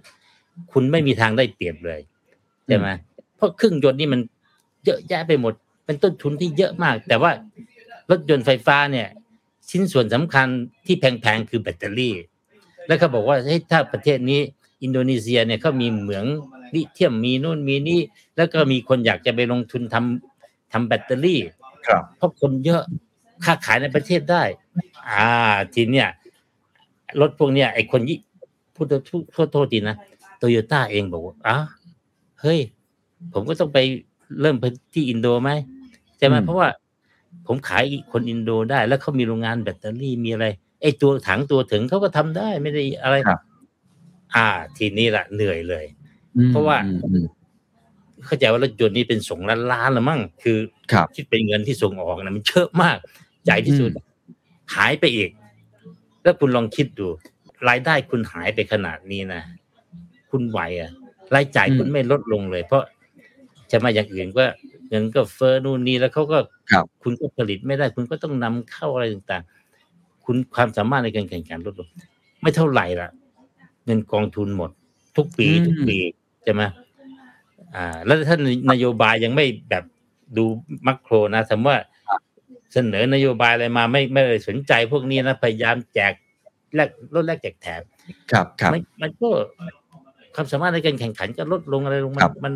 คุณไม่มีทางได้เปรียบเลยใช่ไหมเพราะเครื่องยนต์นี่มันเยอะแยะไปหมด เป็นต้นทุนที่เยอะมาก แต่ว่ารถยนต์ไฟฟ้าเนี่ย ชิ้นส่วนสำคัญที่แพงๆคือแบตเตอรี่ แล้วเขาบอกว่าเฮ้ยถ้าประเทศนี้อินโดนีเซียเนี่ยเขามีเหมืองลิเทียมมีนู่นมีนี่ แล้วก็มีคนอยากจะไปลงทุนทำทำแบตเตอรี่ ครับเพราะคนเยอะค้าขายในประเทศได้ อ่า ทีเนี้ย รถพวกเนี้ยไอ้คนยี่พูดโทษโทษทีนะโตโยต้าเองบอกว่าอ้าวเฮ้ย ผมก็ต้องไปเริ่มไปที่อินโดไหมใช่ไหมอืมเพราะว่าผมขายคนอินโดได้ แล้วเขามีโรงงานแบตเตอรี่มีอะไรไอ้ตัวถังตัวถึงเขาก็ทำได้ไม่ได้อะไรครับอ่า ทีนี้ละเหนื่อยเลยอืมเพราะว่าอืมอืมเข้าใจว่ารถยนต์นี่เป็นสองล้านล้านละมั้งคือครับคิดเป็นเงินที่ส่งออกนะมันเยอะมาก ใหญ่ที่สุดหายไปอีก แล้วคุณลองคิดดู รายได้คุณหายไปขนาดนี้นะคุณไหวอะรายจ่ายอืมคุณไม่ลดลงเลย เพราะจะมาอย่างอื่นก็เงินก็เฟ้อนู่นนี่แล้วเขาก็ครับคุณก็ผลิตไม่ได้ คุณก็ต้องนำเข้าอะไรต่างๆ คุณความสามารถในการแข่งขันลดลง ไม่เท่าไหร่ละเงินกองทุนหมด ทุกปีอืมทุกปีใช่ไหมอ่า แล้วถ้านโยบายยังไม่แบบดูมักโครนะสมมติว่า เสนอนโยบายอะไรมาไม่ไม่ได้สนใจพวกนี้นะพยายามแจกแลกลดแลกแจกแถมครับครับมันมันก็ความสามารถในการแข่งขันก็ลดลงอะไรลงมัครันบมัน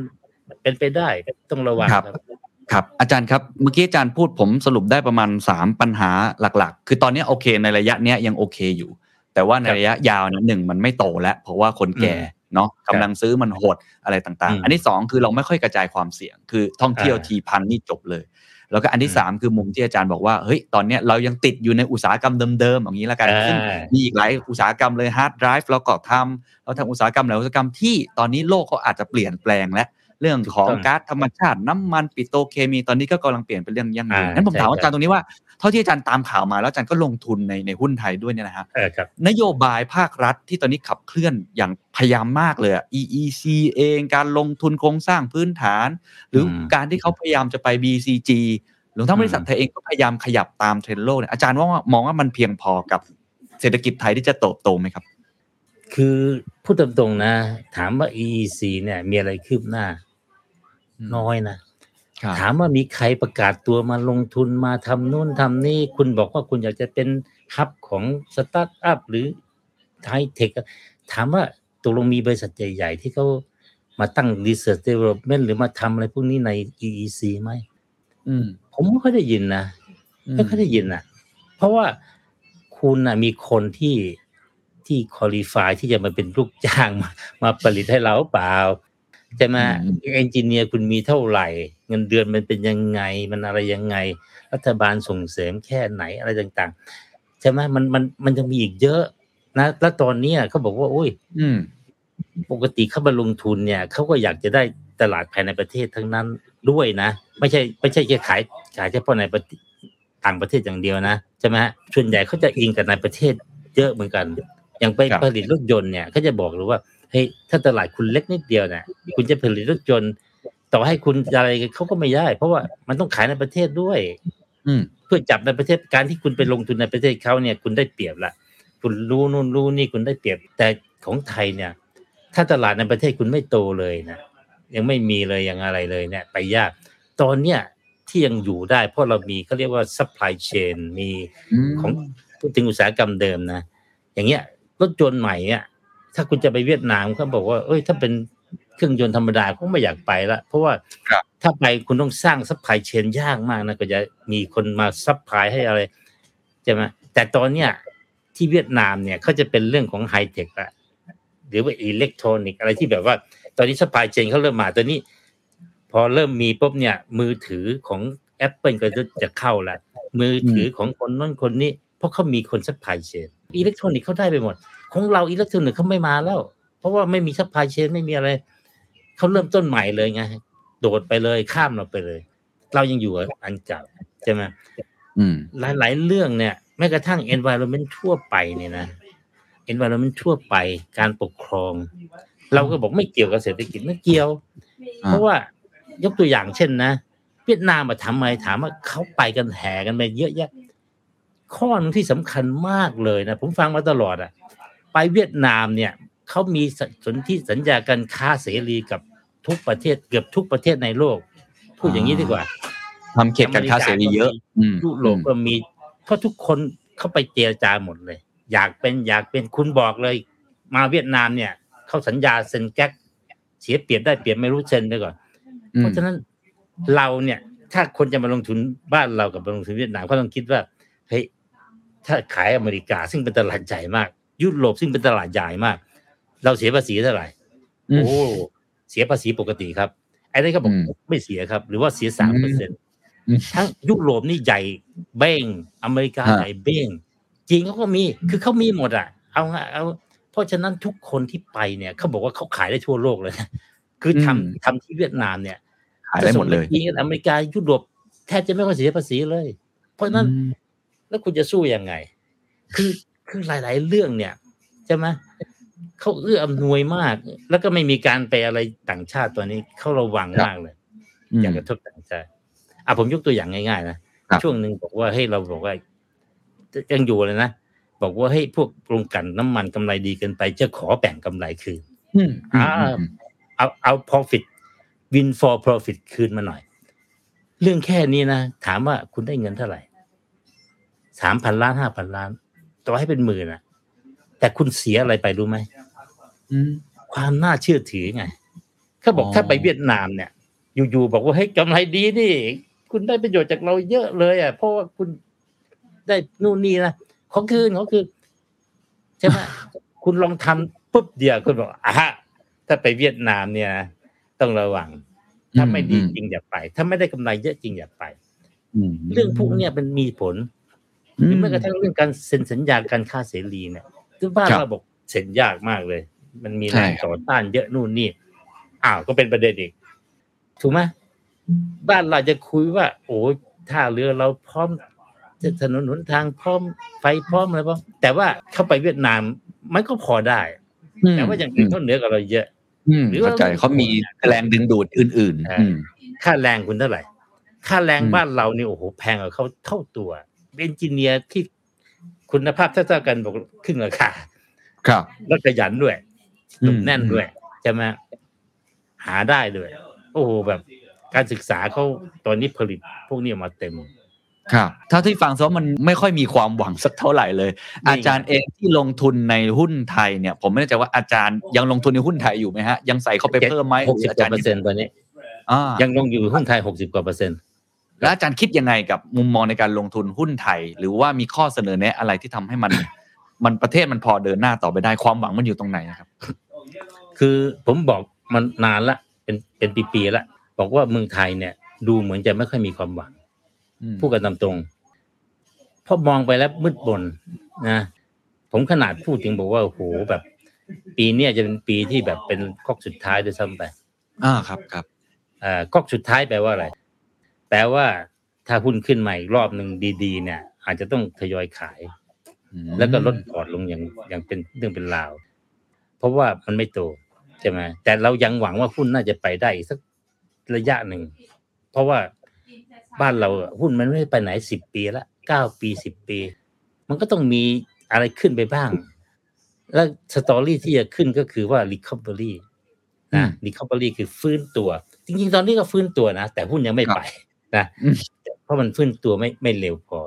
เป็นไปได้ต้องระวังครับครับครับอาจารย์ครับเมื่อกี้อาจารย์พูดผมสรุปได้ประมาณ 3 ปัญหาหลักๆ คือตอนนี้โอเคในระยะเนี้ยยังโอเคอยู่ แต่ว่าในครับระยะยาวนะหนึ่งมันไม่โตแล้ว เพราะว่าคนแก่เนาะกำลังซื้อมันหดอะไรต่างอืมๆอันที่สองคือเราไม่ค่อยกระจายความเสี่ยง คือท่องเที่ยวอ่าทีพังนี่จบเลย แล้วก็อันที่อืมสามคือมุมที่อาจารย์บอกว่าเฮ้ยตอนเนี้ยเรายังติดอยู่ในอุตสาหกรรมเดิมๆอย่างนี้ละกันอ่าซึ่งมีอีกหลายอุตสาหกรรมเลย hard drive เราก็ทำเราทำอุตสาหกรรมหลายอุตสาหกรรมที่ตอนนี้โลกเขาอาจจะเปลี่ยนแปลงแล้วเรื่องของถูกต้องก๊าซธรรมชาติน้ำมันปิโตรเคมีตอนนี้ก็กำลังเปลี่ยนเป็นเรื่องยั่งยืนอ่านั้นผมใช่ถามอาครับจารย์ตรงนี้ว่า เท่าที่อาจารย์ตามข่าวมาแล้วอาจารย์ก็ลงทุนในในหุ้นไทยด้วยเนี่ยนะฮะเออครับนโยบายภาครัฐที่ตอนนี้ขับเคลื่อนอย่างพยายามมากเลยอะ EEC เองการลงทุนโครงสร้างพื้นฐาน หรืออมการที่เขาพยายามจะไป BCG หรือทั้งบริษัทอืมไทยเองก็พยายามขยับตามเทรนด์โลกเนี่ยอาจารย์ว่ามองว่ามันเพียงพอกับเศรษฐกิจไทยที่จะเติบโตไหมครับ คือพูดตรงๆนะ ถามว่า EEC เนี่ย มีอะไรคืบหน้า น้อยนะครับ ถามว่ามีใครประกาศตัวมาลงทุนมาทำนู่นทำนี่ คุณบอกว่าคุณอยากจะเป็นฮับของสตาร์ทอัพหรือไฮเทคถามว่าตกลงมีบริษัทใหญ่ ๆ ที่เขามาตั้ง research development หรือมาทำอะไรพวกนี้ใน EEC ไหมอืมผมไม่ค่อยได้ยินนะไม่ค่อยได้ยินนะเพราะว่าคุณนะมีคนที่ที่คุริฟายที่จะมาเป็นลูกจ้างมามาผลิตให้เราเปล่าใช่ไหมเอนจิเนียร์คุณมีเท่าไหร่ เงินเดือนมันเป็นยังไงมันอะไรยังไง รัฐบาลส่งเสริมแค่ไหนอะไรต่างๆใช่ไหมมันมันมันจะมีอีกเยอะนะแล้วตอนเนี้ยเขาบอกว่าโอ้ย อืม ปกติเข้ามาลงทุนเนี่ยเขาก็อยากจะได้ตลาดภายในประเทศทั้งนั้นด้วยนะไม่ใช่ไม่ใช่แค่ขายขายเฉพาะในประเทศต่างประเทศอย่างเดียวนะใช่ไหมฮะส่วนใหญ่เขาจะอิงกับในประเทศเยอะเหมือนกันอย่างไปครับผลิตรถยนต์เนี่ยเขาจะบอกเลยว่าเฮ้ยถ้าตลาดคุณเล็กนิดเดียวเนี่ยคุณจะผลิตรถยนต์ ต่อให้คุณอะไรเขาก็ไม่ได้ เพราะว่ามันต้องขายในประเทศด้วย อืมเพื่อจับในประเทศการที่คุณไปลงทุนในประเทศเขาเนี่ย คุณได้เปรียบละคุณรู้นู่นรู้นี่คุณได้เปรียบ แต่ของไทยเนี่ย ถ้าตลาดในประเทศคุณไม่โตเลยนะยังไม่มีเลยยังอะไรเลยเนี่ย ไปยาก ตอนเนี้ยที่ยังอยู่ได้ เพราะเรามีเขาเรียกว่า supply chain มีของพูดถึงอุตสาหกรรมเดิมนะอย่างเงี้ยรถยนต์ใหม่เนี่ยถ้าคุณจะไปเวียดนามเขาบอกว่า เอ้ย ถ้าเป็น เครื่องยนต์ธรรมดาเขาไม่อยากไปละเพราะว่าครับถ้าไปคุณต้องสร้าง supply chain ยากมากนะก็จะมีคนมา supply ให้อะไรใช่ไหมแต่ตอนเนี้ยที่เวียดนามเนี่ยเขาจะเป็นเรื่องของไฮเทคละหรือว่าอิเล็กทรอนิกส์อะไรที่แบบว่า ตอนนี้ supply chain เขาเริ่มมาตอนนี้ พอเริ่มมีปุ๊บเนี่ย มือถือของ Apple ก็จะเข้าละมือถือของคนนั้นคนนี้ เพราะเขามีคน supply chain อิเล็กทรอนิกส์เขาได้ไปหมด ของเราอิเล็กทรอนิกส์เขาไม่มาแล้ว เพราะว่าไม่มี supply chain ไม่มีอะไร เขาเริ่มต้นใหม่เลยไงโดดไปเลยข้ามเราไปเลย เรายังอยู่กับอันเก่าใช่ไหมอืมหลายๆเรื่องเนี่ยแม้กระทั่ง environment ทั่วไปเนี่ยนะ environment ทั่วไปการปกครอง เราก็บอกไม่เกี่ยวกับเศรษฐกิจไม่เกี่ยวอ่าเพราะว่ายกตัวอย่างเช่นนะเวียดนามมาทำไมถามว่าเขาไปกันแห่กันไปเยอะแยะ ข้อหนึงที่สำคัญมากเลยนะผมฟังมาตลอดอะไปเวียดนามเนี่ยเขามีสนธิสัญญาการค้าเสรีกับ ทุกประเทศเกือบทุกประเทศในโลก พูดอย่างนี้ดีกว่าทำเขตการค้าเสรีเยอะอืมยุโรปก็มีเพราะทุกคนเข้าไปเจรจาหมดเลย อยากเป็นอยากเป็นคุณบอกเลย มาเวียดนามเนี่ยเขาสัญญาเซ็นแก๊กเสียเปรียบได้เปรียบไม่รู้เซ็นไปก่อนอืมเพราะฉะนั้นเราเนี่ย ถ้าคนจะมาลงทุนบ้านเรากับมาลงทุนเวียดนามก็ต้องคิดว่าเฮ้ยถ้าขายอเมริกาซึ่งเป็นตลาดใหญ่มาก ยุโรปซึ่งเป็นตลาดใหญ่มาก เราเสียภาษีเท่าไหร่อืมโอ้ เสียภาษีปกติครับไอ้นี่ก็บอกอืมไม่เสียครับ หรือว่าเสียสามเปอร์เซ็นต์อืมทั้งยุโรปนี่ใหญ่เบ้งอเมริกาฮะใหญ่เบ้งจีนเขาก็มีคือเขามีหมดอะ เอาไงเอาเพราะฉะนั้นทุกคนที่ไปเนี่ยเขาบอกว่าเขาขายได้ทั่วโลกเลยนะคือทำทำที่เวียดนามเนี่ยขายได้หมดเลยจะส่งปจีนอเมริกายุโรปแทบจะไม่ค่อยเสียภาษีเลย เพราะฉะนั้นอืมแล้วคุณจะสู้ยังไง คือคือหลาย ๆ เรื่องเนี่ยใช่ไหม เขาเอื้ออำนวยมาก แล้วก็ไม่มีการไปอะไรต่างชาติตัวนี้เขาระวังมากเลยอืมอยากกระทบต่างชาติอะผมยกตัวอย่างง่ายๆนะครับช่วงหนึ่งบอกว่าให้เราบอกว่ายังอยู่เลยนะบอกว่าให้พวกโรงกลั่นน้ำมันกำไรดีเกินไปจะขอแบ่งกำไรคืนอืมอ่าเอาเอา profit win for profit คืนมาหน่อย เรื่องแค่นี้นะ ถามว่าคุณได้เงินเท่าไหร่สามพันล้านห้าพันล้าน ต่อให้เป็นหมื่นนะ แต่คุณเสียอะไรไปรู้ไหมอืมความน่าเชื่อถือไงเขาบอกอ๋อถ้าไปเวียดนามเนี่ย อยู่ๆบอกว่าเฮ้ยกำไรดีนี่ คุณได้ประโยชน์จากเราเยอะเลย อะ เพราะว่าคุณได้นู่นนี่นะขอคืนขอคืนใช่ไหมคุณลองทำปุ๊บเดียวคุณบอกอะถ้าไปเวียดนามเนี่ยต้องระวัง ถ้าไม่ดีจริงอย่าไป ถ้าไม่ได้กำไรเยอะจริงอย่าไปมเรื่องพวกเนี้ยมันมีผลหรือแม้กระทั่งเรื่องการเซ็นสัญญาการค้าเสรีเนี่ย ที่บ้านครับเราบอกเซ็นยากมากเลย มันมีใช่แรงต่อต้านเยอะนู่นนี่อ้าวก็เป็นประเด็นอีก ถูกไหมบ้านเราจะคุยว่า โอ้ยท่าเรือเราพร้อมจะถนนหนทางพร้อมไฟพร้อมอะไรพร้อมแต่ว่าเข้าไปเวียดนามมันก็พอได้มแต่ว่าอย่างอื่นเขาเหนือกว่าเราเยอะอืมหรือว่าเข้าใจเขามีแรงดึงดูดอื่นอ่าๆอืมค่าแรงคุณเท่าไหร่ ค่าแรงอืมบ้านเรานี่โอ้โหแพงกว่าเขาเท่าตัวเอนจิเนียร์ที่ คุณภาพเท่าๆกันบอกครึ่งราคาครับแล้วขยันด้วยอืมหนุ่มแน่นด้วยใช่ไหมหาได้ด้วย โอ้โหแบบการศึกษาเขาตอนนี้ผลิตพวกนี้ออกมาเต็มครับถ้าที่ฟังซะมันไม่ค่อยมีความหวังสักเท่าไหร่เลยนี่ไงอาจารย์เองที่ลงทุนในหุ้นไทยเนี่ย ผมไม่แน่ใจว่าอาจารย์ยังลงทุนในหุ้นไทยอยู่ไหมฮะยังใส่เข้าไปเพิ่มไหมหกสิบอากจาว่ารย์เปอร์เซ็นต์ตอนนี้อ่ายังลงอยู่หุ้นไทยหกสิบกว่าเปอร์เซ็นต์ แล้วอาจารย์คิดยังไงกับมุมมองในการลงทุนหุ้นไทย หรือว่ามีข้อเสนอแนะอะไรที่ทำให้มันมันประเทศมันพอเดินหน้าต่อไปได้ความหวังมันอยู่ตรงไหนนะครับ คือผมบอกมันนานละเป็นเป็นปีๆละบอกว่าเมืองไทยเนี่ย ดูเหมือนจะไม่ค่อยมีความหวังอืมพูดกันตามตรงเพราะมองไปแล้วมืดบนนะผมขนาดพูดถึงบอกว่าโอ้โหแบบ ปีเนี้ยจะเป็นปีที่แบบเป็นก๊อกสุดท้ายด้วยซ้ำไปอ่าครับครับอ่าก๊อกสุดท้ายแปลว่าอะไร แปลว่าถ้าหุ้นขึ้นใหม่อีกรอบหนึ่งดีๆ เนี่ย อาจจะต้องทยอยขายอืมแล้วก็ลดพอร์ตลงอย่างอย่างเป็นเรื่องเป็นราว เพราะว่ามันไม่โตใช่ไหมแต่เรายังหวังว่าหุ้นน่าจะไปได้อีกสักระยะหนึ่ง เพราะว่าบ้านเราอะหุ้นมันไม่ได้ไปไหนสิบปีละเก้าปีสิบปี มันก็ต้องมีอะไรขึ้นไปบ้าง แล้วสตอรี่ที่จะขึ้นก็คือว่า recovery นะ recovery คือฟื้นตัว จริงๆ ตอนนี้ก็ฟื้นตัวนะ แต่หุ้นยังไม่ไป นะอืมเพราะมันฟื้นตัวไม่ไม่เร็วพอ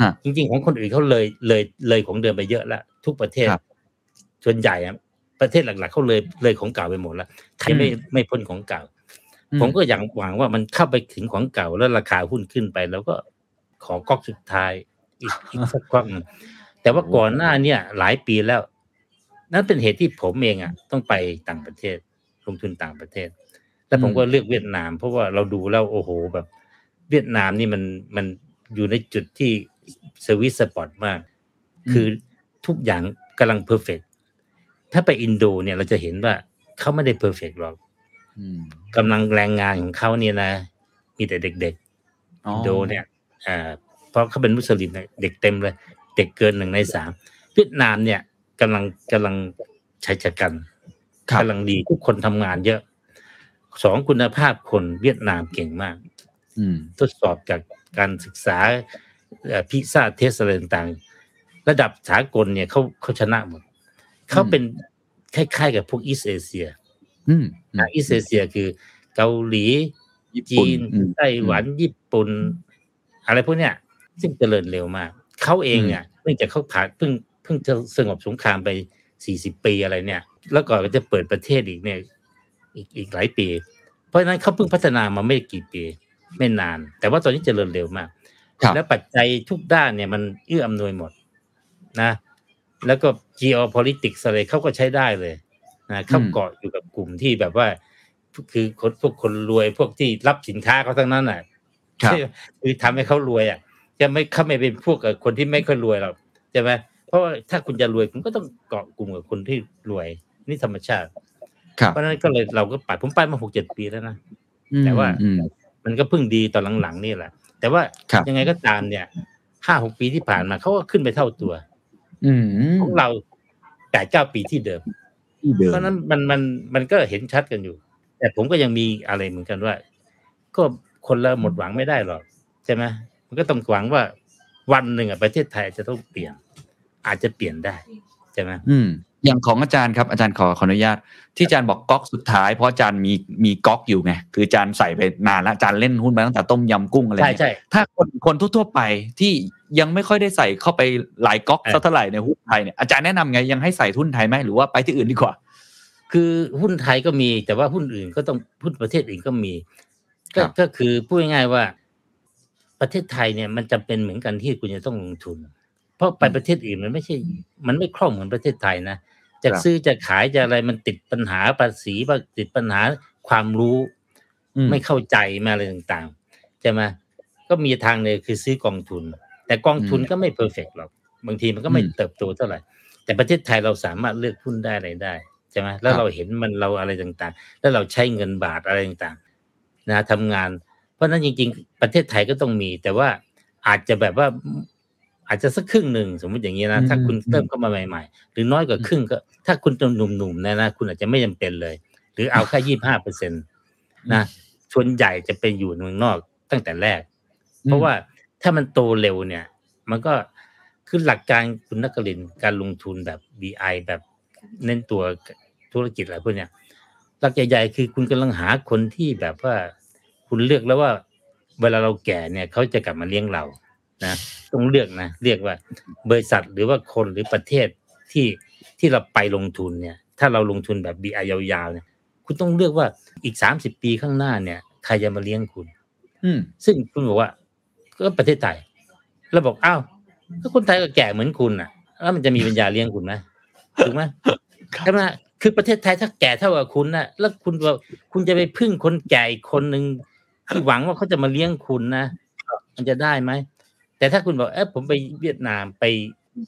ฮะจริง ๆ ของคนอื่นเขาเลยเลยเลยของเดิมไปเยอะแล้วทุกประเทศครับส่วนใหญ่อะประเทศหลักๆเขาเลยเลยของเก่าไปหมดแล้วไทยไม่ไม่พ้นของเก่าอืมผมก็ยังหวังว่ามันเข้าไปถึงของเก่าแล้วราคาหุ้นขึ้นไป แล้วก็ขอก๊อกสุดท้ายอีกอีกสักก๊อกหนึ่งแต่ว่าก่อนหน้าเนี่ย หลายปีแล้ว นั่นเป็นเหตุที่ผมเองอะ ต้องไปต่างประเทศลงทุนต่างประเทศ แล้วผมก็เลือกเวียดนาม เพราะว่าเราดูแล้วโอ้โหแบบ เวียดนามนี่มันมันอยู่ในจุดที่ sweet spot มาก คือทุกอย่างกำลัง perfect ถ้าไปอินโดเนี่ยเราจะเห็นว่าเขาไม่ได้ perfect หรอกอืมกำลังแรงงานของเขาเนี่ยนะ มีแต่เด็กๆอ๋ออินโดเนี่ยอ่าเพราะเขาเป็นมุสลิมเนี่ยเด็กเต็มเลย เด็กเกินหนึ่งในสามเวียดนามเนี่ยกำลังกำลังชายฉกรรจ์ครับกำลังดีทุกคนทำงานเยอะสองคุณภาพคนเวียดนามเก่งมากอืม ทดสอบจากการศึกษา PISA test อะไรต่างๆ ระดับสากลเนี่ยเขาเขาชนะหมดเขาเป็นคล้ายๆกับพวกอีสเอเชียอืมนะอีสเอเชียคือเกาหลีญี่ปุ่จีนอืมไต้หวันญี่ปุ่น อะไรพวกเนี้ย ซึ่งเจริญเร็วมาก เขาเองเนี่ยเนื่องจากเขาผ่านเพิ่งเพิ่งจะสงบสงครามไปสี่สิบปีอะไรเนี่ย แล้วก่อนก็จะเปิดประเทศอีกเนี่ย อีกอีกหลายปี เพราะฉะนั้นเขาเพิ่งพัฒนามาไม่กี่ปี ไม่นาน แต่ว่าตอนนี้เจริญเร็วมากครับและปัจจัยทุกด้านเนี่ยมันเอื้ออำนวยหมดนะ แล้วก็ geopolitics อะไรเขาก็ใช้ได้เลยนะเขาอืมเกาะอยู่กับกลุ่มที่แบบว่า คือคนพวกคนรวยพวกที่รับสินค้าเขาทั้งนั้นอะครับใช่คือทำให้เขารวยอะจะไม่เขาไม่เป็นพวกกับคนที่ไม่ค่อยรวยหรอกใช่ไหมเพราะว่าถ้าคุณจะรวยคุณก็ต้องเกาะกลุ่มกับคนที่รวย นี่ธรรมชาติครับเพราะฉะนั้นก็เลยเราก็ไปผมไปมาหกเจ็ดปีแล้วนะแต่ว่าอื มมันก็เพิ่งดีตอนหลังๆนี่แหละ แต่ว่าครับยังไงก็ตามเนี่ยห้าหกปีที่ผ่านมาเขาก็ขึ้นไปเท่าตัว อืมของเราแปดเก้าปีที่เดิมที่เดิเพมราะฉะนั้นมันมันมันก็เห็นชัดกันอยู่ แต่ผมก็ยังมีอะไรเหมือนกันว่า ก็คนเราหมดหวังไม่ได้หรอกใช่ไหมมันก็ต้องหวังว่าวันหนึ่งอะประเทศไทยอาจจะต้องเปลี่ยน อาจจะเปลี่ยนได้ใช่ไหม อืมอย่างของอาจารย์ครับอาจารย์ขอขออนุญาต ที่อาจารย์บอกก๊อกสุดท้ายเพราะอาจารย์มีมีก๊อกอยู่ไงคืออาจารย์ใส่ไปนานแล้วอาจารย์เล่นหุ้นมาตั้งแต่ต้มยำกุ้งอะไรใช่เนี่ยใช่ถ้าคนคนทั่วๆไปที่ยังไม่ค่อยได้ใส่เข้าไปหลายก๊อกเออสักเท่าไหร่ในหุ้นไทยเนี่ยอาจารย์แนะนำไงยังให้ใส่หุ้นไทยไหมหรือว่าไปที่อื่นดีกว่า คือหุ้นไทยก็มีแต่ว่าหุ้นอื่นก็ต้องหุ้นประเทศอื่นก็มีก็ครับก็คือพูดง่ายๆว่า ประเทศไทยเนี่ยมันจำเป็นเหมือนกันที่คุณจะต้องลงทุน เพราะไปประเทศอื่นมันไม่ใช่ มันไม่คล่องเหมือนประเทศไทยนะ จะครับซื้อจะขายจะอะไรมันติดปัญหาภาษีบ้างติดปัญหาความรู้อืมไม่เข้าใจมาอะไรต่างๆใช่ไหมก็มีทางเลยคือซื้อกองทุน แต่กองทุนอืมก็ไม่เพอร์เฟกหรอกบางทีมันก็ไม่อืมเติบโตเท่าไหร่ แต่ประเทศไทยเราสามารถเลือกหุ้นได้อะไรได้ใช่ไหมแล้วครับเราเห็นมันเราอะไรต่างๆ แล้วเราใช้เงินบาทอะไรต่างๆ นะทำงาน เพราะฉะนั้นจริง ๆ ประเทศไทยก็ต้องมี แต่ว่าอาจจะแบบว่า อาจจะสักครึ่งหนึ่งสมมติอย่างนี้นะอืมถ้าคุณอืมเริ่มเข้ามาใหม่ๆ หรือน้อยกว่าครึ่งก็ ถ้าคุณหนุ่มๆนะนะคุณอาจจะไม่จำเป็นเลย หรือเอาแค่ยี่ห้าเปอร์เซ็นตนะส่วนใหญ่จะไปอยู่เมืองนอกตั้งแต่แรก เพราะว่าถ้ามันโตเร็วเนี่ย มันก็คือหลักการคุณนักกลินทร์การลงทุนแบบ BI แบบเน้นตัวธุรกิจอะไรพวกเนี้ยหลักใหญ่ๆคือคุณกำลังหาคนที่แบบว่า คุณเลือกแล้วว่า เวลาเราแก่เนี่ยเขาจะกลับมาเลี้ยงเรา นะต้องเลือกนะเรียกว่าบริษัทหรือว่าคนหรือประเทศที่ที่เราไปลงทุนเนี่ย ถ้าเราลงทุนแบบ BI ยาวๆเนี่ย คุณต้องเลือกว่าอีกสามสิบปีข้างหน้าเนี่ยใครจะมาเลี้ยงคุณ อืมซึ่งคุณบอกว่า ก็ประเทศไทยเราบอกอ้าวก็คนไทยก็แก่เหมือนคุณอะ แล้วมันจะมีปัญญาเลี้ยงคุณไหมถูกไหมใช่ไหมคือประเทศไทยถ้าแก่เท่ากับคุณนะแล้วคุณว่าคุณจะไปพึ่งคนแก่อีกคนหนึ่งที่หวังว่าเขาจะมาเลี้ยงคุณนะมันจะได้ไหม แต่ถ้าคุณบอกเออผมไปเวียดนามไป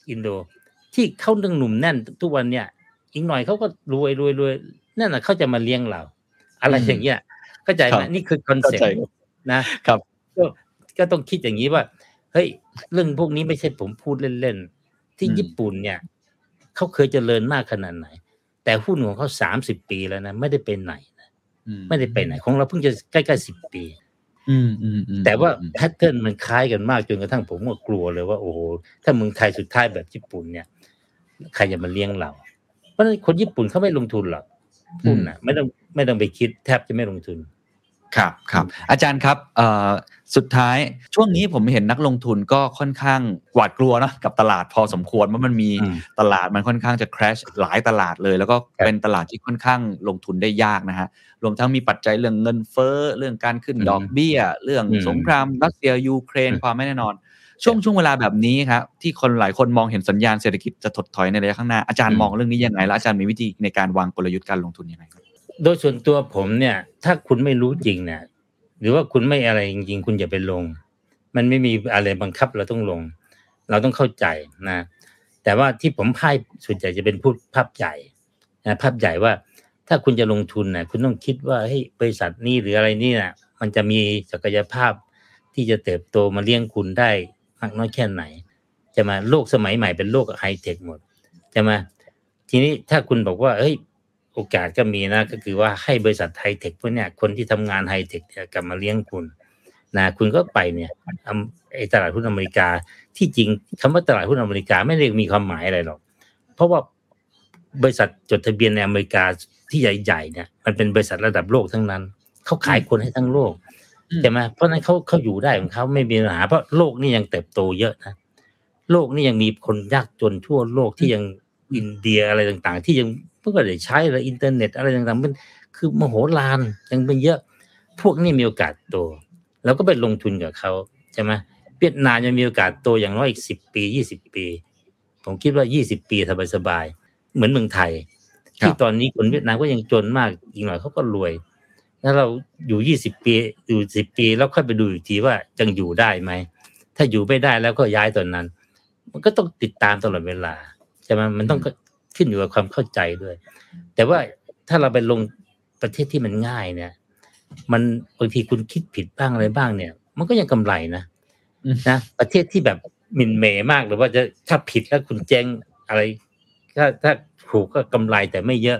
อินโด ที่เขาดึงหนุ่มแน่นทุกวันเนี่ย อีกหน่อยเขาก็รวยรวยรวยนั่นน่ะเขาจะมาเลี้ยงเรา อะไรอืมอย่างเงี้ยเข้าใจไหมครับนี่คือคอนเข้าเซ็ปใจต์นะครับก็ก็ต้องคิดอย่างนี้ว่า เฮ้ย เรื่องพวกนี้ไม่ใช่ผมพูดเล่นๆ ที่อืมญี่ปุ่นเนี่ยเขาเคยเจริญมากขนาดไหน แต่หุ้นของเขาสามสิบปีแล้วนะ ไม่ได้ไปไหนนะอืไม่ได้ไปไหน ของเราเพิ่งจะใกล้ๆสิบปีอืมอืมอืม แต่ว่าอืมแพทเทิร์นมันคล้ายกันมากจนกระทั่งผมก็กลัวเลยว่าโอ้โหถ้าเมืองไทยสุดท้ายแบบญี่ปุ่นเนี่ย ใครจะมาเลี้ยงเรา เพราะฉะนั้นคนญี่ปุ่นเขาไม่ลงทุนหรอกหุ้นน่ะไม่ต้องไม่ต้องไปคิดแทบจะไม่ลงทุน ครับครับอาจารย์ครับเอ่อสุดท้ายช่วงนี้ผมเห็นนักลงทุนก็ค่อนข้างหวาดกลัวเนอะกับตลาดพอสมควรว่ามันมีอืมตลาดมันค่อนข้างจะ crash หลายตลาดเลย แล้วก็ครับเป็นตลาดที่ค่อนข้างลงทุนได้ยากนะฮะรวมทั้งมีปัจจัยเรื่องเงินเฟ้อเรื่องการขึ้นอืมดอกเบี้ย เรื่องอืมสงครามรัสเซียยูเครนอืมความไม่แน่นอน ช่วงช่วงเวลาแบบนี้ครับที่คนหลายคนมองเห็นสัญญาณเศรษฐกิจจะถดถอยในระยะข้างหน้าอาจารย์มองเรื่องนี้ยังไงแล้วอาจารย์มีวิธีในการวางกลยุทธ์การลงทุนยังไงครับ โดยส่วนตัวผมเนี่ย ถ้าคุณไม่รู้จริงเนี่ยหรือว่าคุณไม่อะไรจริงๆ คุณอย่าไปลง มันไม่มีอะไรบังคับเราต้องลง เราต้องเข้าใจนะ แต่ว่าที่ผมพ่ายส่วนใหญ่จะเป็นพูดภาพใหญ่นะภาพใหญ่ว่า ถ้าคุณจะลงทุนนะคุณต้องคิดว่าเฮ้ยบริษัทนี้หรืออะไรนี่นะมันจะมีศักยภาพที่จะเติบโตมาเลี้ยงคุณได้มากน้อยแค่ไหน จะมาโลกสมัยใหม่เป็นโลกไฮเทคหมดจะมาทีนี้ถ้าคุณบอกว่าเฮ้ย โอกาสก็มีนะ ก็คือว่าให้บริษัทไฮเทคพวกเนี้ยคนที่ทำงานไฮเทคเนี่ยกลับมาเลี้ยงคุณนะคุณก็ไปเนี่ยอ่าไอ้ตลาดหุ้นอเมริกาที่จริงคำว่าตลาดหุ้นอเมริกาไม่ได้มีความหมายอะไรหรอก เพราะว่าบริษัทจดทะเบียนในอเมริกาที่ใหญ่ๆเนี่ยมันเป็นบริษัทระดับโลกทั้งนั้นเขาขายคนให้ทั้งโลกอืมใช่ไหมเพราะฉะนั้นเขาเขาอยู่ได้ของเขาไม่มีปัญหาเพราะโลกนี่ยังเติบโตเยอะนะโลกนี่ยังมีคนยากจนทั่วโลกที่ยังอินเดียอะไรต่างๆ ที่ยัง เพิ่งได้ใช้แล้วอินเทอร์เน็ตอะไรต่างๆมันคือมโหฬารยังเป็นเยอะ พวกนี้มีโอกาสโตเราก็ไปลงทุนกับเขาใช่ไหมเวียดนามยังมีโอกาสโตอย่างน้อยอีกสิบปียี่สิบปี ผมคิดว่ายี่สิบปีสบายๆเหมือนเมืองไทยครับที่ตอนนี้คนเวียดนามก็ยังจนมากอีกหน่อยเขาก็รวยถ้าเราอยู่ยี่สิบปีอยู่สิบปี แล้วค่อยไปดูอีกทีว่ายังอยู่ได้ไหมถ้าอยู่ไม่ได้แล้วก็ย้ายตอนนั้น มันก็ต้องติดตามตลอดเวลาใช่ไหมมันต้อง ขึ้นอยู่กับความเข้าใจด้วย แต่ว่าถ้าเราไปลงประเทศที่มันง่ายเนี่ย มันบางทีคุณคิดผิดบ้างอะไรบ้างเนี่ย มันก็ยังกำไรนะอืมนะประเทศที่แบบหมินเหมมากหรือว่าจะถ้าผิดแล้วคุณแจ้งอะไร ถ้าถ้าถูกก็กำไรแต่ไม่เยอะ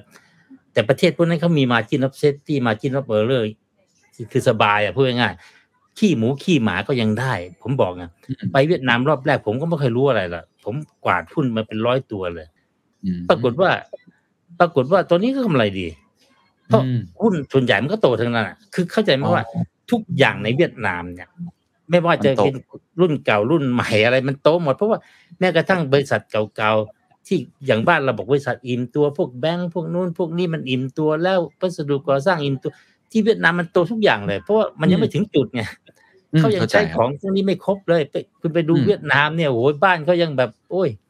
แต่ประเทศพวกนั้นเขามี margin of safety margin of error คือสบายอะพูดง่ายๆขี้หมูขี้หมาก็ยังได้ ผมบอกอะอืมไปเวียดนามรอบแรก ผมก็ไม่เคยรู้อะไรละผมกวาดหุ้นมาเป็นร้อยตัวเลยอืม ปรากฏว่า ปรากฏว่าตัวนี้ก็กำไรดีเพราะอืมหุ้นส่วนใหญ่มันก็โตทั้งนั้นอะคือเข้าใจไหมอ๋อว่าทุกอย่างในเวียดนามเนี่ย ไม่ว่าจะมันโตเป็นรุ่นเก่ารุ่นใหม่อะไรมันโตหมด เพราะว่าแม้กระทั่งบริษัทเก่าๆที่อย่างบ้านเราบอกบริษัทอิ่มตัวพวกแบงก์พวกนู้นพวกนี้มันอิ่มตัวแล้ววัสดุก่อสร้างอิ่มตัว ที่เวียดนามมันโตทุกอย่างเลย เพราะว่ามันยังไม่ถึงจุดไงอืมเขายังข้ใจใช้ครับของพวกนี้ไม่ครบเลยไปคุณไปดูอืมเวียดนามเนี่ยโอ้ยบ้านเขายังแบบ โอ้ยใ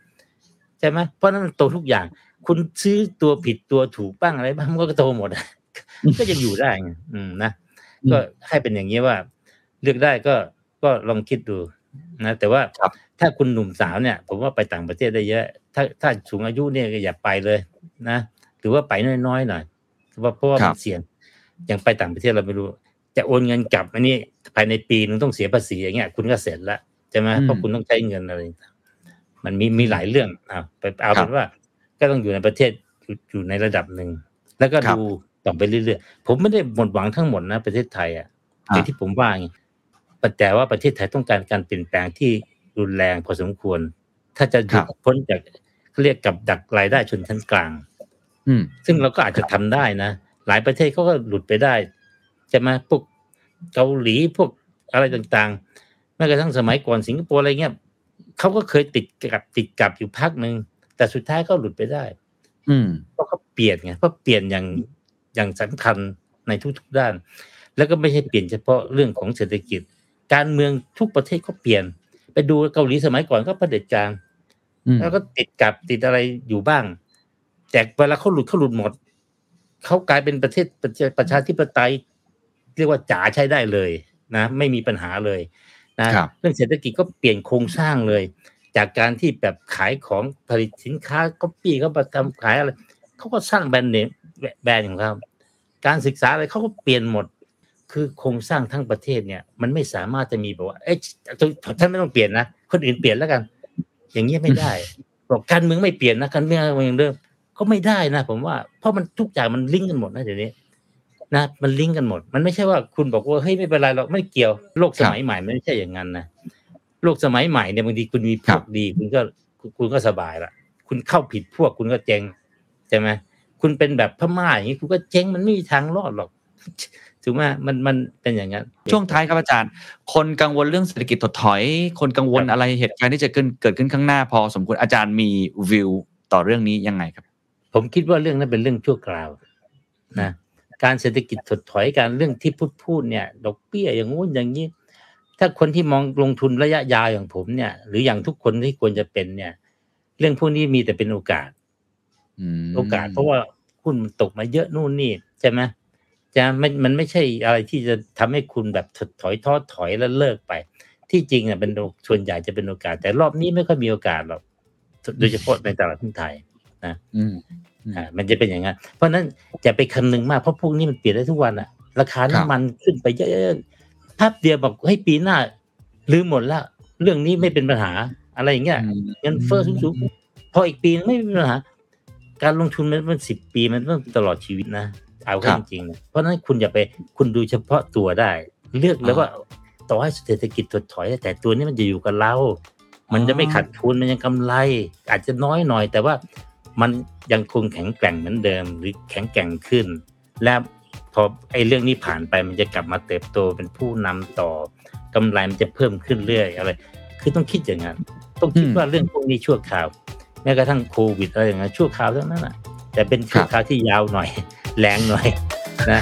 ช่ไหมเพราะฉะนั้นมันโตทุกอย่าง คุณซื้อตัวผิดตัวถูกบ้างอะไรบ้างมันก็โตหมดอะก็ยังอยู่ได้ไงอืมนะอืมก็ให้เป็นอย่างนี้ว่า เลือกได้ก็ก็ลองคิดดูนะแต่ว่าครับถ้าคุณหนุ่มสาวเนี่ย ผมว่าไปต่างประเทศได้เยอะ ถ้าถ้าสูงอายุเนี่ยก็อย่าไปเลยนะหรือว่าไปน้อยๆหน่อยเพราะว่าเพราะว่าครัมับนเสี่ยงอย่างไปต่างประเทศเราไม่รู้จะโอนเงินกลับอันนี้ภายในปีนึงต้องเสียภาษีอย่างเงี้ย คุณก็เสร็จแล้วใช่ไหมอืมเพราะคุณต้องใช้เงินอะไรต่างๆ มันมีมีหลายเรื่องอ่าไปเอาครัเป็บนว่า ก็ต้องอยู่ในประเทศอยู่อยู่ในระดับหนึ่ง แล้วก็ครับดูต่อไปเรื่อยๆ ผมไม่ได้หมดหวังทั้งหมดนะประเทศไทยอะอ่าอย่างที่ผมว่าไงแต่ว่าประเทศไทยต้องการการเปลี่ยนแปลงที่รุนแรงพอสมควร ถ้าจะหยุครัดบพ้นจากเขาเรียกกับดักรายได้ชนชั้นกลาง อืมซึ่งเราก็อาจจะทำได้นะ หลายประเทศเขาก็หลุดไปได้ใช่ไหมพวกเกาหลีพวกอะไรต่างแม้กระทั่งสมัยก่อนสิงคโปร์อะไรเงี้ย เขาก็เคยติดกับติดกับอยู่พักหนึ่งแต่สุดท้ายก็หลุดไปได้ อืมเพราะเขาเปลี่ยนไงเพราะเปลี่ยนอย่างอย่างสำคัญในทุกๆด้าน แล้วก็ไม่ใช่เปลี่ยนเฉพาะเรื่องของเศรษฐกิจ การเมืองทุกประเทศก็เปลี่ยน ไปดูเกาหลีสมัยก่อนก็เผด็จการอืมแล้วก็ติดกับติดอะไรอยู่บ้าง แต่เวลาเขาหลุดเขาหลุดหมดเขากลายเป็นประเทศประชาประชาธิปไตย เรียกว่าจ๋าใช้ได้เลยนะ ไม่มีปัญหาเลย นะครับเรื่องเศรษฐกิจก็เปลี่ยนโครงสร้างเลย จากการที่แบบขายของผลิตสินค้าก็ปี้เขาประทำขายอะไรเขาก็สร้างแบรนด์เนมแบรนด์ของเขาการศึกษาอะไรเขาก็เปลี่ยนหมด คือโครงสร้างทั้งประเทศเนี่ย มันไม่สามารถจะมีแบบว่าเอ๊ะท่านไม่ต้องเปลี่ยนนะคนอื่นเปลี่ยนแล้วกัน อย่างเงี้ยไม่ได้บอกการเมืองไม่เปลี่ยนนะการเมืองอย่างเดิมก็ไม่ได้นะผมว่าเพราะมันทุกอย่างมันลิงก์กันหมดนะเดี๋ยวนี้ นะมันลิงก์กันหมด มันไม่ใช่ว่าคุณบอกว่าเฮ้ยไม่เป็นไรหรอกไม่เกี่ยวโลกสมัยใหม่มันไม่ใช่อย่างนั้นนะโลกสมัยใหม่เนี่ยบางทีคุณมีพวกดี คุณก็คุณก็สบายละคุณเข้าผิดพวกคุณก็เจ๊งใช่ไหมคุณเป็นแบบพม่าอย่างนี้คุณก็เจ๊งมันไม่มีทางรอดหรอกถูกไหมมันมันเป็นอย่างนั้น ช่วงท้ายครับอาจารย์ คนกังวลเรื่องเศรษฐกิจถดถอย คนกังวลครับอะไรเหตุการณ์ที่จะเกิดเกิดขึ้นข้างหน้าพอสมควรอาจารย์มีวิวต่อเรื่องนี้ยังไงครับ ผมคิดว่าเรื่องนั้นเป็นเรื่องชั่วคราวนะ การเศรษฐกิจถดถอยการเรื่องที่พูดพูดเนี่ยดอกเบี้ยอย่างงู้นอย่างนี้ ถ้าคนที่มองลงทุนระยะยาวอย่างผมเนี่ย หรืออย่างทุกคนที่ควรจะเป็นเนี่ย เรื่องพวกนี้มีแต่เป็นโอกาสอืมโอกาสเพราะว่าหุ้นมันตกมาเยอะนู่นนี่ใช่ไหมจะมันมันไม่ใช่อะไรที่จะทำให้คุณแบบถดถอยท้อถอยแล้วเลิกไป ที่จริงอะเป็นโอกส่วนใหญ่จะเป็นโอกาส แต่รอบนี้ไม่ค่อยมีโอกาสหรอกโดยเฉพาะในตลาดหุ้นไทยอืม อ่ามันจะเป็นอย่างนั้นเพราะฉะนั้นอย่าไปคำนึงมากเพราะพวกนี้มันเปลี่ยนได้ทุกวันอะราคาครับน้ำมันขึ้นไปเยอะๆภาพเดียวบอกให้ยปีหน้าลืมหมดแล้วเรื่องนี้ไม่เป็นปัญหาอะไรอย่างเงี้ยอืมเงินเฟ้อสูงๆพออีกปีนึงไม่มีปัญหาการลงทุนมันมันสิบปีมันต้องตลอดชีวิตนะเอาเข้าจริงๆนะเพราะฉะนั้นคุณอย่าไปคุณดูเฉพาะตัวได้ เลือกแล้วว่าต่อให้เศรษฐกิจถดถอย แต่ตัวนี้มันจะอยู่กับเรา มันจะไม่ขาดทุนมันยังกำไร อาจจะน้อยหน่อย แต่ว่า มันยังคงแข็งแกร่งเหมือนเดิม หรือแข็งแกร่งขึ้น และพอไอ้เรื่องนี้ผ่านไปมันจะกลับมาเติบโตเป็นผู้นำต่อกำไรมันจะเพิ่มขึ้นเรื่อยอะไร คือต้องคิดอย่างนั้นต้องคิดอืมว่าเรื่องพวกนี้ชั่วคราวแม้กระทั่งโควิดอะไรอย่างเงี้ยชั่วคราวทั้งนั้นอะแต่เป็นชั่วคราวที่ยาวหน่อย แรงหน่อยนะ